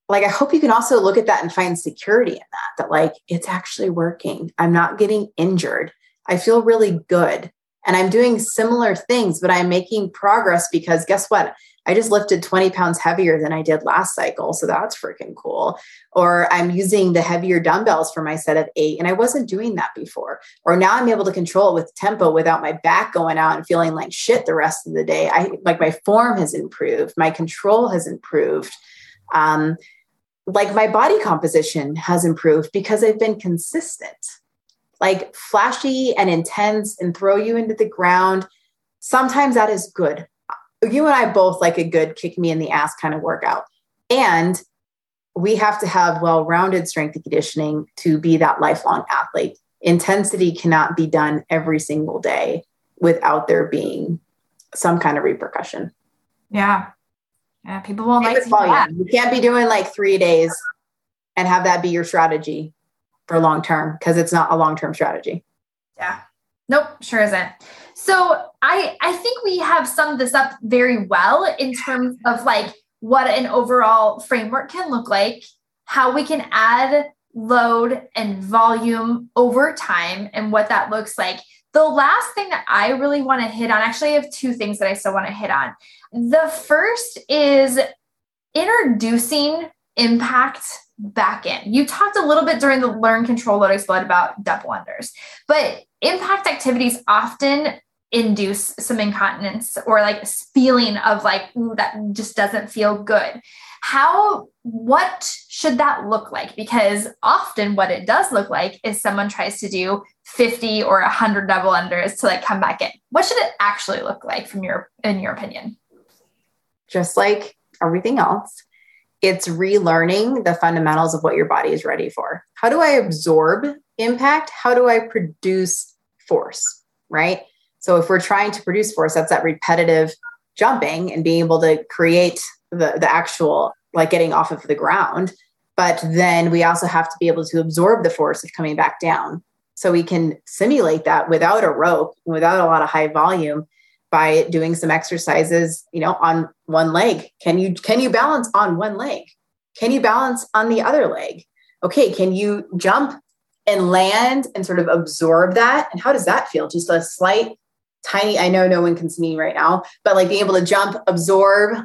like I hope you can also look at that and find security in that that like it's actually working. I'm not getting injured. I feel really good and I'm doing similar things, but I'm making progress because guess what? I just lifted 20 pounds heavier than I did last cycle. So that's freaking cool. Or I'm using the heavier dumbbells for my set of eight, and I wasn't doing that before. Or now I'm able to control it with tempo without my back going out and feeling like shit the rest of the day. I like my form has improved, my control has improved. Um, like my body composition has improved because I've been consistent like flashy and intense and throw you into the ground. Sometimes that is good. You and I both like a good kick me in the ass kind of workout. And we have to have well rounded strength and conditioning to be that lifelong athlete. Intensity cannot be done every single day without there being some kind of repercussion. Yeah. Yeah. People won't like that. You can't be doing like three days and have that be your strategy for long term because it's not a long term strategy. Yeah. Nope, sure isn't. So I I think we have summed this up very well in terms of like what an overall framework can look like, how we can add load and volume over time and what that looks like. The last thing that I really want to hit on, actually, I have two things that I still want to hit on. The first is introducing impact back in. You talked a little bit during the learn control load explode about double unders, but impact activities often induce some incontinence or like feeling of like that just doesn't feel good how what should that look like because often what it does look like is someone tries to do 50 or 100 double unders to like come back in what should it actually look like from your in your opinion just like everything else it's relearning the fundamentals of what your body is ready for. How do I absorb impact? How do I produce force? Right. So if we're trying to produce force, that's that repetitive jumping and being able to create the, the actual like getting off of the ground. But then we also have to be able to absorb the force of coming back down. So we can simulate that without a rope, without a lot of high volume, by doing some exercises you know on one leg. Can you can you balance on one leg? Can you balance on the other leg? Okay can you jump and land and sort of absorb that? And how does that feel? Just a slight tiny i know no one can see me right now but like being able to jump absorb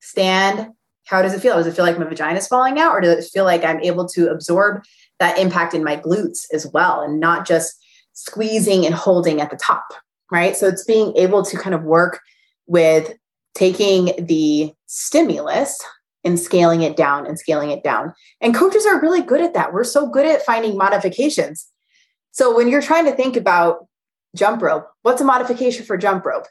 stand how does it feel does it feel like my vagina is falling out or does it feel like i'm able to absorb that impact in my glutes as well and not just squeezing and holding at the top right? So it's being able to kind of work with taking the stimulus and scaling it down and scaling it down. And coaches are really good at that. We're so good at finding modifications. So when you're trying to think about jump rope, what's a modification for jump rope?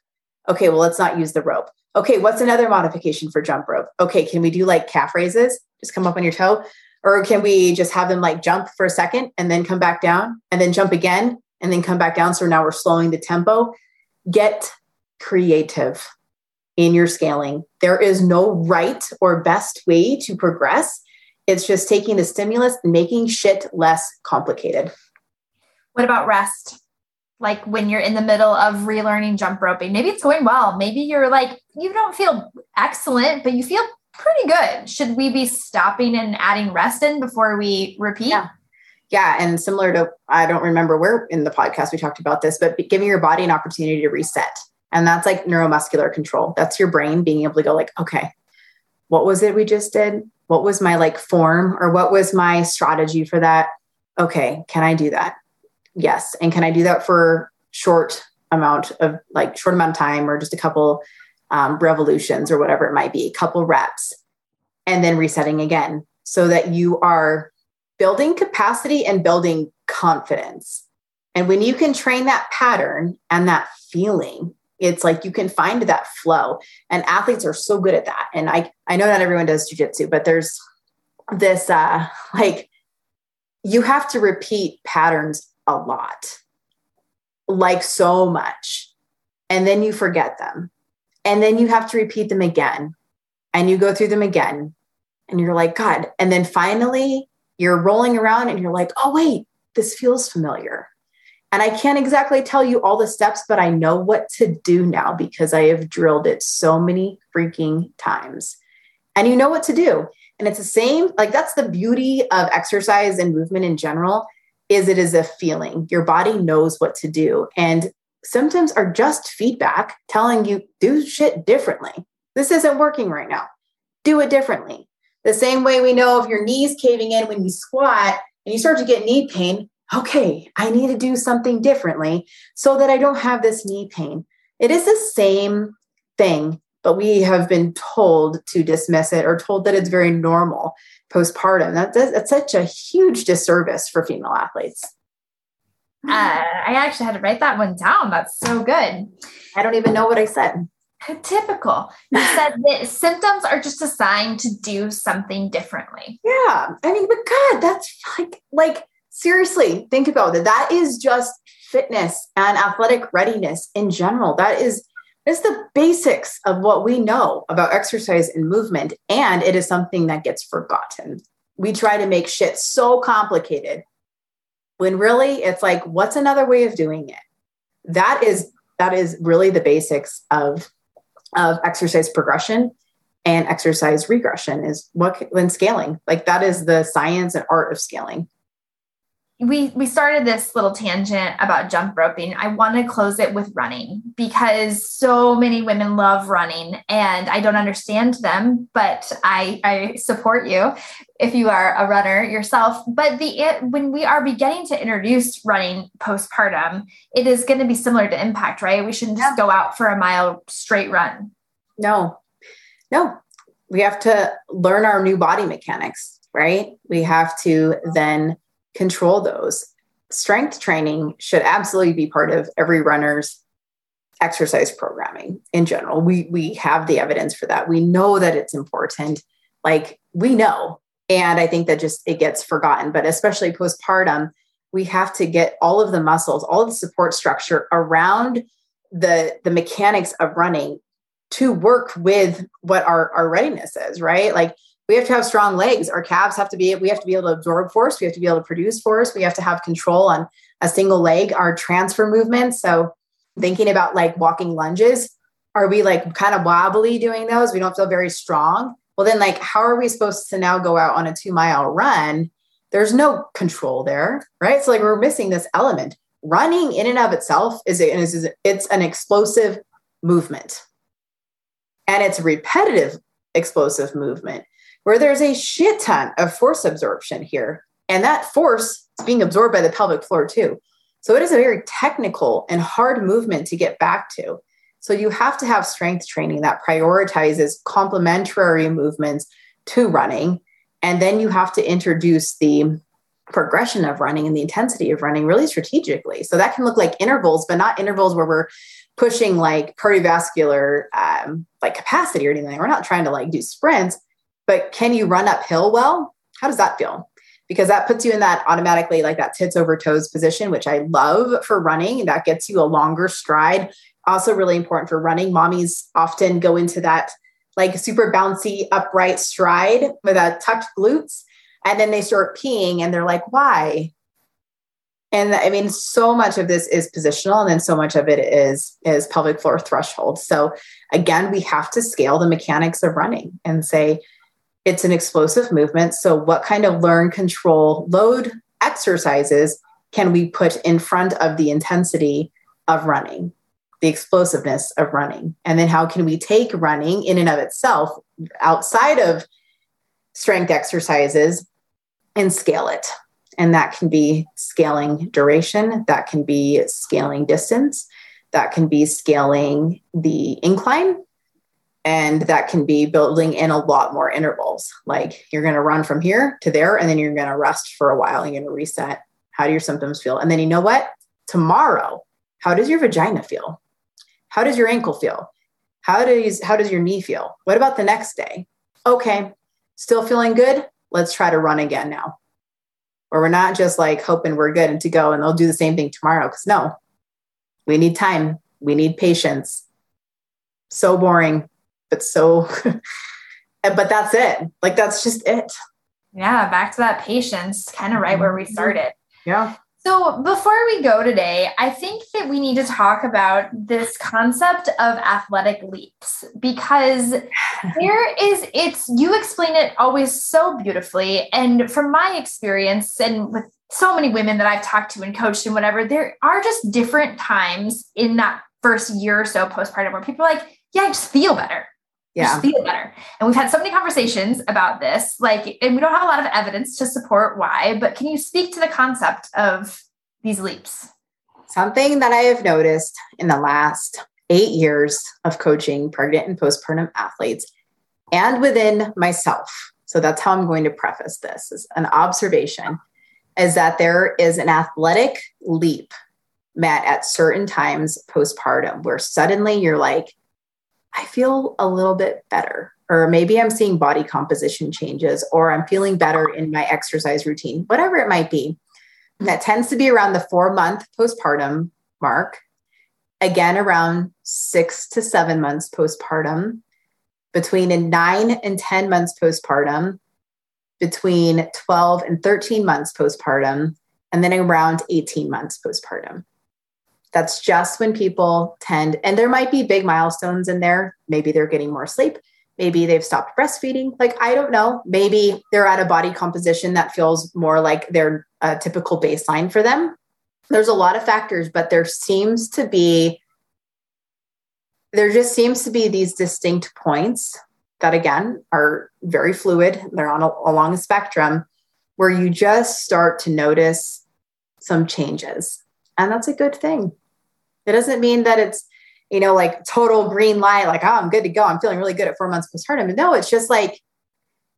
Okay, well, let's not use the rope. Okay, what's another modification for jump rope? Okay, can we do like calf raises? Just come up on your toe. Or can we just have them like jump for a second and then come back down and then jump again and then come back down. So now we're slowing the tempo. Get creative in your scaling. There is no right or best way to progress. It's just taking the stimulus and making shit less complicated. What about rest? Like when you're in the middle of relearning jump roping, maybe it's going well. Maybe you're like, you don't feel excellent, but you feel pretty good. Should we be stopping and adding rest in before we repeat? Yeah yeah and similar to i don't remember where in the podcast we talked about this but giving your body an opportunity to reset and that's like neuromuscular control that's your brain being able to go like okay what was it we just did what was my like form or what was my strategy for that okay can i do that yes and can i do that for short amount of like short amount of time or just a couple um, revolutions or whatever it might be a couple reps and then resetting again so that you are building capacity and building confidence. And when you can train that pattern and that feeling, it's like you can find that flow. And athletes are so good at that. And I, I know not everyone does jujitsu, but there's this uh like you have to repeat patterns a lot like so much. And then you forget them. And then you have to repeat them again. And you go through them again. And you're like god. And then finally you're rolling around and you're like oh wait this feels familiar. And i can't exactly tell you all the steps but i know what to do now because i have drilled it so many freaking times. And you know what to do. And it's the same like that's the beauty of exercise and movement in general is it is a feeling. Your body knows what to do. And symptoms are just feedback telling you do shit differently. This isn't working right now. Do it differently. The same way we know if your knees caving in when you squat and you start to get knee pain okay i need to do something differently so that i don't have this knee pain. It is the same thing but we have been told to dismiss it or told that it's very normal postpartum. That, that's such a huge disservice for female athletes. Uh, I actually had to write that one down. That's so good. I don't even know what I said. Typical. You said <laughs> that symptoms are just a sign to do something differently. Yeah. I mean, but God, that's like, like, seriously, think about it. That is just fitness and athletic readiness in general. That is it's the basics of what we know about exercise and movement, and it is something that gets forgotten. We try to make shit so complicated when really it's like, what's another way of doing it? That is that is really the basics of of exercise progression and exercise regression is what when scaling like that is the science and art of scaling we we started this little tangent about jump roping. I want to close it with running because so many women love running and I don't understand them, but I I support you if you are a runner yourself. But the it, when we are beginning to introduce running postpartum, it is going to be similar to impact, right? We shouldn't just go out for a mile straight run. No. No. We have to learn our new body mechanics, right? We have to then control those. Strength training should absolutely be part of every runner's exercise programming in general. We we have the evidence for that. We know that it's important. Like we know. And I think that just it gets forgotten, but especially postpartum, we have to get all of the muscles, all the support structure around the the mechanics of running to work with what our, our readiness is, right? Like we have to have strong legs. Our calves have to be, we have to be able to absorb force. We have to be able to produce force. We have to have control on a single leg, our transfer movements. So thinking about like walking lunges, are we like kind of wobbly doing those? We don't feel very strong. Well, then like, how are we supposed to now go out on a two mile run? There's no control there, right? So like we're missing this element. Running in and of itself is, is it's an explosive movement. And it's repetitive explosive movement where there's a shit ton of force absorption here. And that force is being absorbed by the pelvic floor too. So it is a very technical and hard movement to get back to. So you have to have strength training that prioritizes complementary movements to running. And then you have to introduce the progression of running and the intensity of running really strategically. So that can look like intervals, but not intervals where we're pushing like cardiovascular um, like capacity or anything. We're not trying to like do sprints, but can you run uphill well? How does that feel? Because that puts you in that automatically like that tits over toes position, which I love for running. That gets you a longer stride. Also, really important for running. Mommies often go into that like super bouncy upright stride with a tucked glutes. And then they start peeing and they're like, why? And I mean, so much of this is positional, and then so much of it is is pelvic floor threshold. So again, we have to scale the mechanics of running and say, it's an explosive movement. So, what kind of learn, control, load exercises can we put in front of the intensity of running, the explosiveness of running? And then, how can we take running in and of itself outside of strength exercises and scale it? And that can be scaling duration, that can be scaling distance, that can be scaling the incline and that can be building in a lot more intervals. Like you're going to run from here to there, and then you're going to rest for a while. And you're going to reset. How do your symptoms feel? And then you know what? Tomorrow, how does your vagina feel? How does your ankle feel? How does how does your knee feel? What about the next day? Okay, still feeling good. let's try to run again now. Or we're not just like hoping we're good and to go and they'll do the same thing tomorrow. Cause no, we need time, we need patience. So boring, but so, <laughs> but that's it. Like, that's just it. Yeah, back to that patience, kind of right where we mm-hmm. started. Yeah. So, before we go today, I think that we need to talk about this concept of athletic leaps because <laughs> there is, it's, you explain it always so beautifully. And from my experience, and with so many women that I've talked to and coached and whatever, there are just different times in that first year or so postpartum where people are like, yeah, I just feel better yeah. just feel better. And we've had so many conversations about this, like, and we don't have a lot of evidence to support why, but can you speak to the concept of these leaps? Something that I have noticed in the last eight years of coaching pregnant and postpartum athletes and within myself. So that's how I'm going to preface this is an observation is that there is an athletic leap met at certain times postpartum where suddenly you're like, I feel a little bit better. Or maybe I'm seeing body composition changes, or I'm feeling better in my exercise routine, whatever it might be. That tends to be around the four month postpartum mark. Again, around six to seven months postpartum, between nine and 10 months postpartum, between 12 and 13 months postpartum, and then around 18 months postpartum. That's just when people tend, and there might be big milestones in there. Maybe they're getting more sleep. Maybe they've stopped breastfeeding. Like, I don't know. Maybe they're at a body composition that feels more like their uh, typical baseline for them. There's a lot of factors, but there seems to be, there just seems to be these distinct points that, again, are very fluid. They're on a, along a spectrum where you just start to notice some changes and that's a good thing. It doesn't mean that it's, you know, like total green light, like, oh, I'm good to go. I'm feeling really good at four months postpartum. No, it's just like,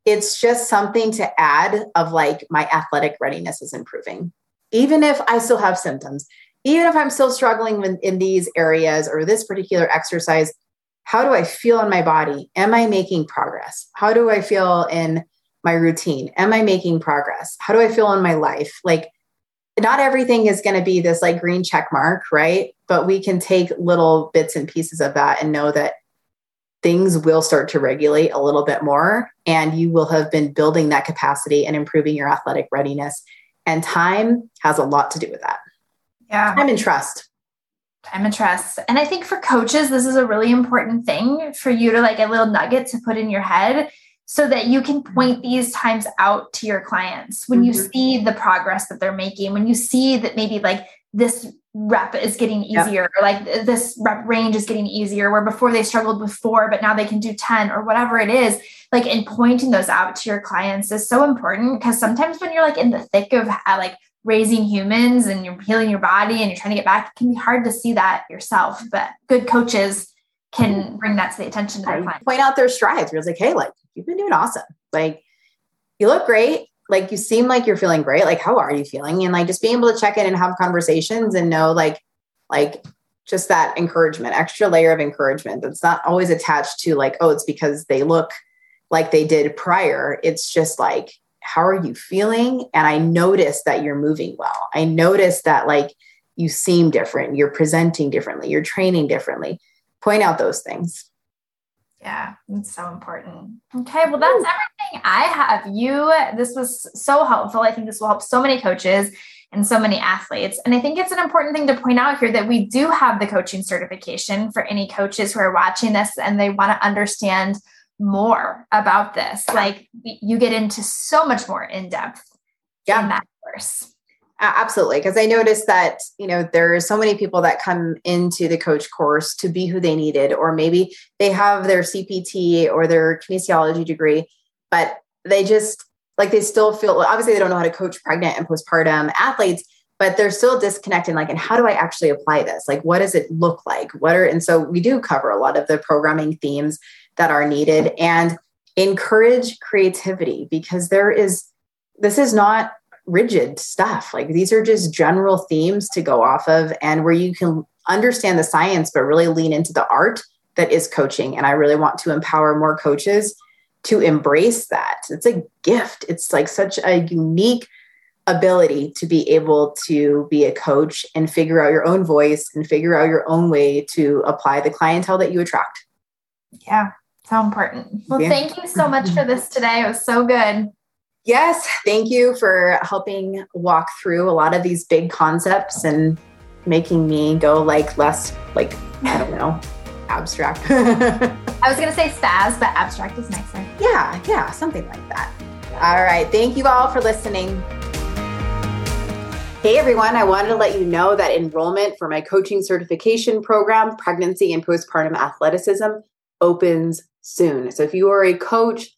it's just something to add of like my athletic readiness is improving. Even if I still have symptoms, even if I'm still struggling in, in these areas or this particular exercise, how do I feel in my body? Am I making progress? How do I feel in my routine? Am I making progress? How do I feel in my life? Like, not everything is going to be this like green check mark, right? But we can take little bits and pieces of that and know that things will start to regulate a little bit more and you will have been building that capacity and improving your athletic readiness. And time has a lot to do with that. Yeah. Time and trust. Time and trust. And I think for coaches, this is a really important thing for you to like a little nugget to put in your head so that you can point these times out to your clients when you mm-hmm. see the progress that they're making when you see that maybe like this rep is getting easier yep. or like this rep range is getting easier where before they struggled with four but now they can do 10 or whatever it is like and pointing those out to your clients is so important because sometimes when you're like in the thick of like raising humans and you're healing your body and you're trying to get back it can be hard to see that yourself but good coaches can bring that to the attention of their clients. Point out their strides. Where it's like, hey, like you've been doing awesome. Like you look great. Like you seem like you're feeling great. Like how are you feeling? And like just being able to check in and have conversations and know like like just that encouragement, extra layer of encouragement that's not always attached to like, oh, it's because they look like they did prior. It's just like, how are you feeling? And I notice that you're moving well. I notice that like you seem different, you're presenting differently, you're training differently point out those things. Yeah, it's so important. Okay, well, that's everything I have. You, this was so helpful. I think this will help so many coaches and so many athletes. And I think it's an important thing to point out here that we do have the coaching certification for any coaches who are watching this and they want to understand more about this. Like you get into so much more in depth yeah. in that course. Absolutely. Because I noticed that, you know, there are so many people that come into the coach course to be who they needed, or maybe they have their CPT or their kinesiology degree, but they just like they still feel obviously they don't know how to coach pregnant and postpartum athletes, but they're still disconnected. Like, and how do I actually apply this? Like, what does it look like? What are, and so we do cover a lot of the programming themes that are needed and encourage creativity because there is, this is not rigid stuff. Like these are just general themes to go off of and where you can understand the science, but really lean into the art that is coaching. And I really want to empower more coaches to embrace that. It's a gift. It's like such a unique ability to be able to be a coach and figure out your own voice and figure out your own way to apply the clientele that you attract. Yeah, so important. Well, yeah. thank you so much for this today. It was so good. Yes, thank you for helping walk through a lot of these big concepts and making me go like less like I don't know, <laughs> abstract. I was going to say spaz, but abstract is nicer. Yeah, yeah, something like that. All right, thank you all for listening. Hey everyone, I wanted to let you know that enrollment for my coaching certification program, Pregnancy and Postpartum Athleticism, opens soon. So if you are a coach,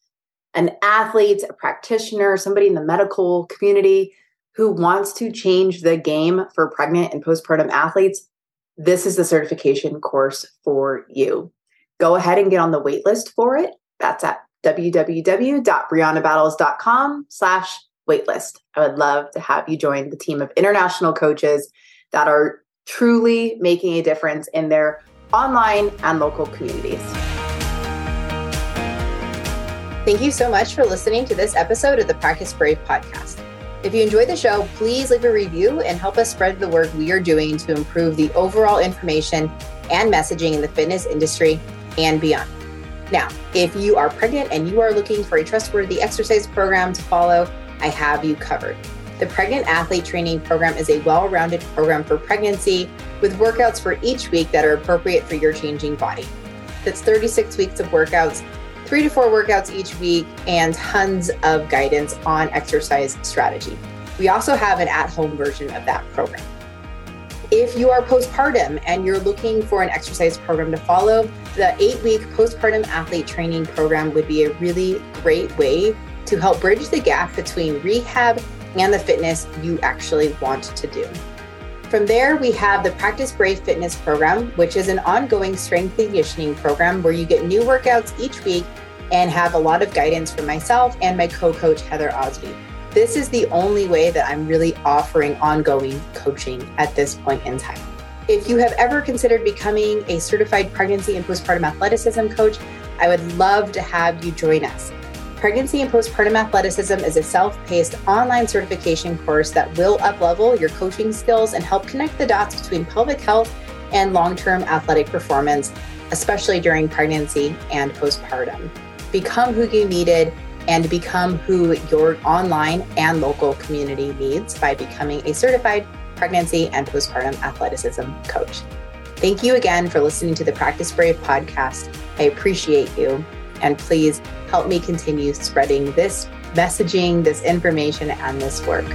an athlete, a practitioner, somebody in the medical community who wants to change the game for pregnant and postpartum athletes, this is the certification course for you. Go ahead and get on the waitlist for it. That's at www.briannabattles.com slash waitlist. I would love to have you join the team of international coaches that are truly making a difference in their online and local communities. Thank you so much for listening to this episode of the Practice Brave podcast. If you enjoyed the show, please leave a review and help us spread the work we are doing to improve the overall information and messaging in the fitness industry and beyond. Now, if you are pregnant and you are looking for a trustworthy exercise program to follow, I have you covered. The Pregnant Athlete Training Program is a well rounded program for pregnancy with workouts for each week that are appropriate for your changing body. That's 36 weeks of workouts, three to four workouts each week, and tons of guidance on exercise strategy. We also have an at home version of that program. If you are postpartum and you're looking for an exercise program to follow, the eight week postpartum athlete training program would be a really great way to help bridge the gap between rehab and the fitness you actually want to do. From there, we have the Practice Brave Fitness program, which is an ongoing strength and conditioning program where you get new workouts each week and have a lot of guidance from myself and my co coach, Heather Osby. This is the only way that I'm really offering ongoing coaching at this point in time. If you have ever considered becoming a certified pregnancy and postpartum athleticism coach, I would love to have you join us. Pregnancy and Postpartum Athleticism is a self paced online certification course that will uplevel your coaching skills and help connect the dots between pelvic health and long term athletic performance, especially during pregnancy and postpartum. Become who you needed and become who your online and local community needs by becoming a certified pregnancy and postpartum athleticism coach. Thank you again for listening to the Practice Brave podcast. I appreciate you. And please help me continue spreading this messaging, this information, and this work.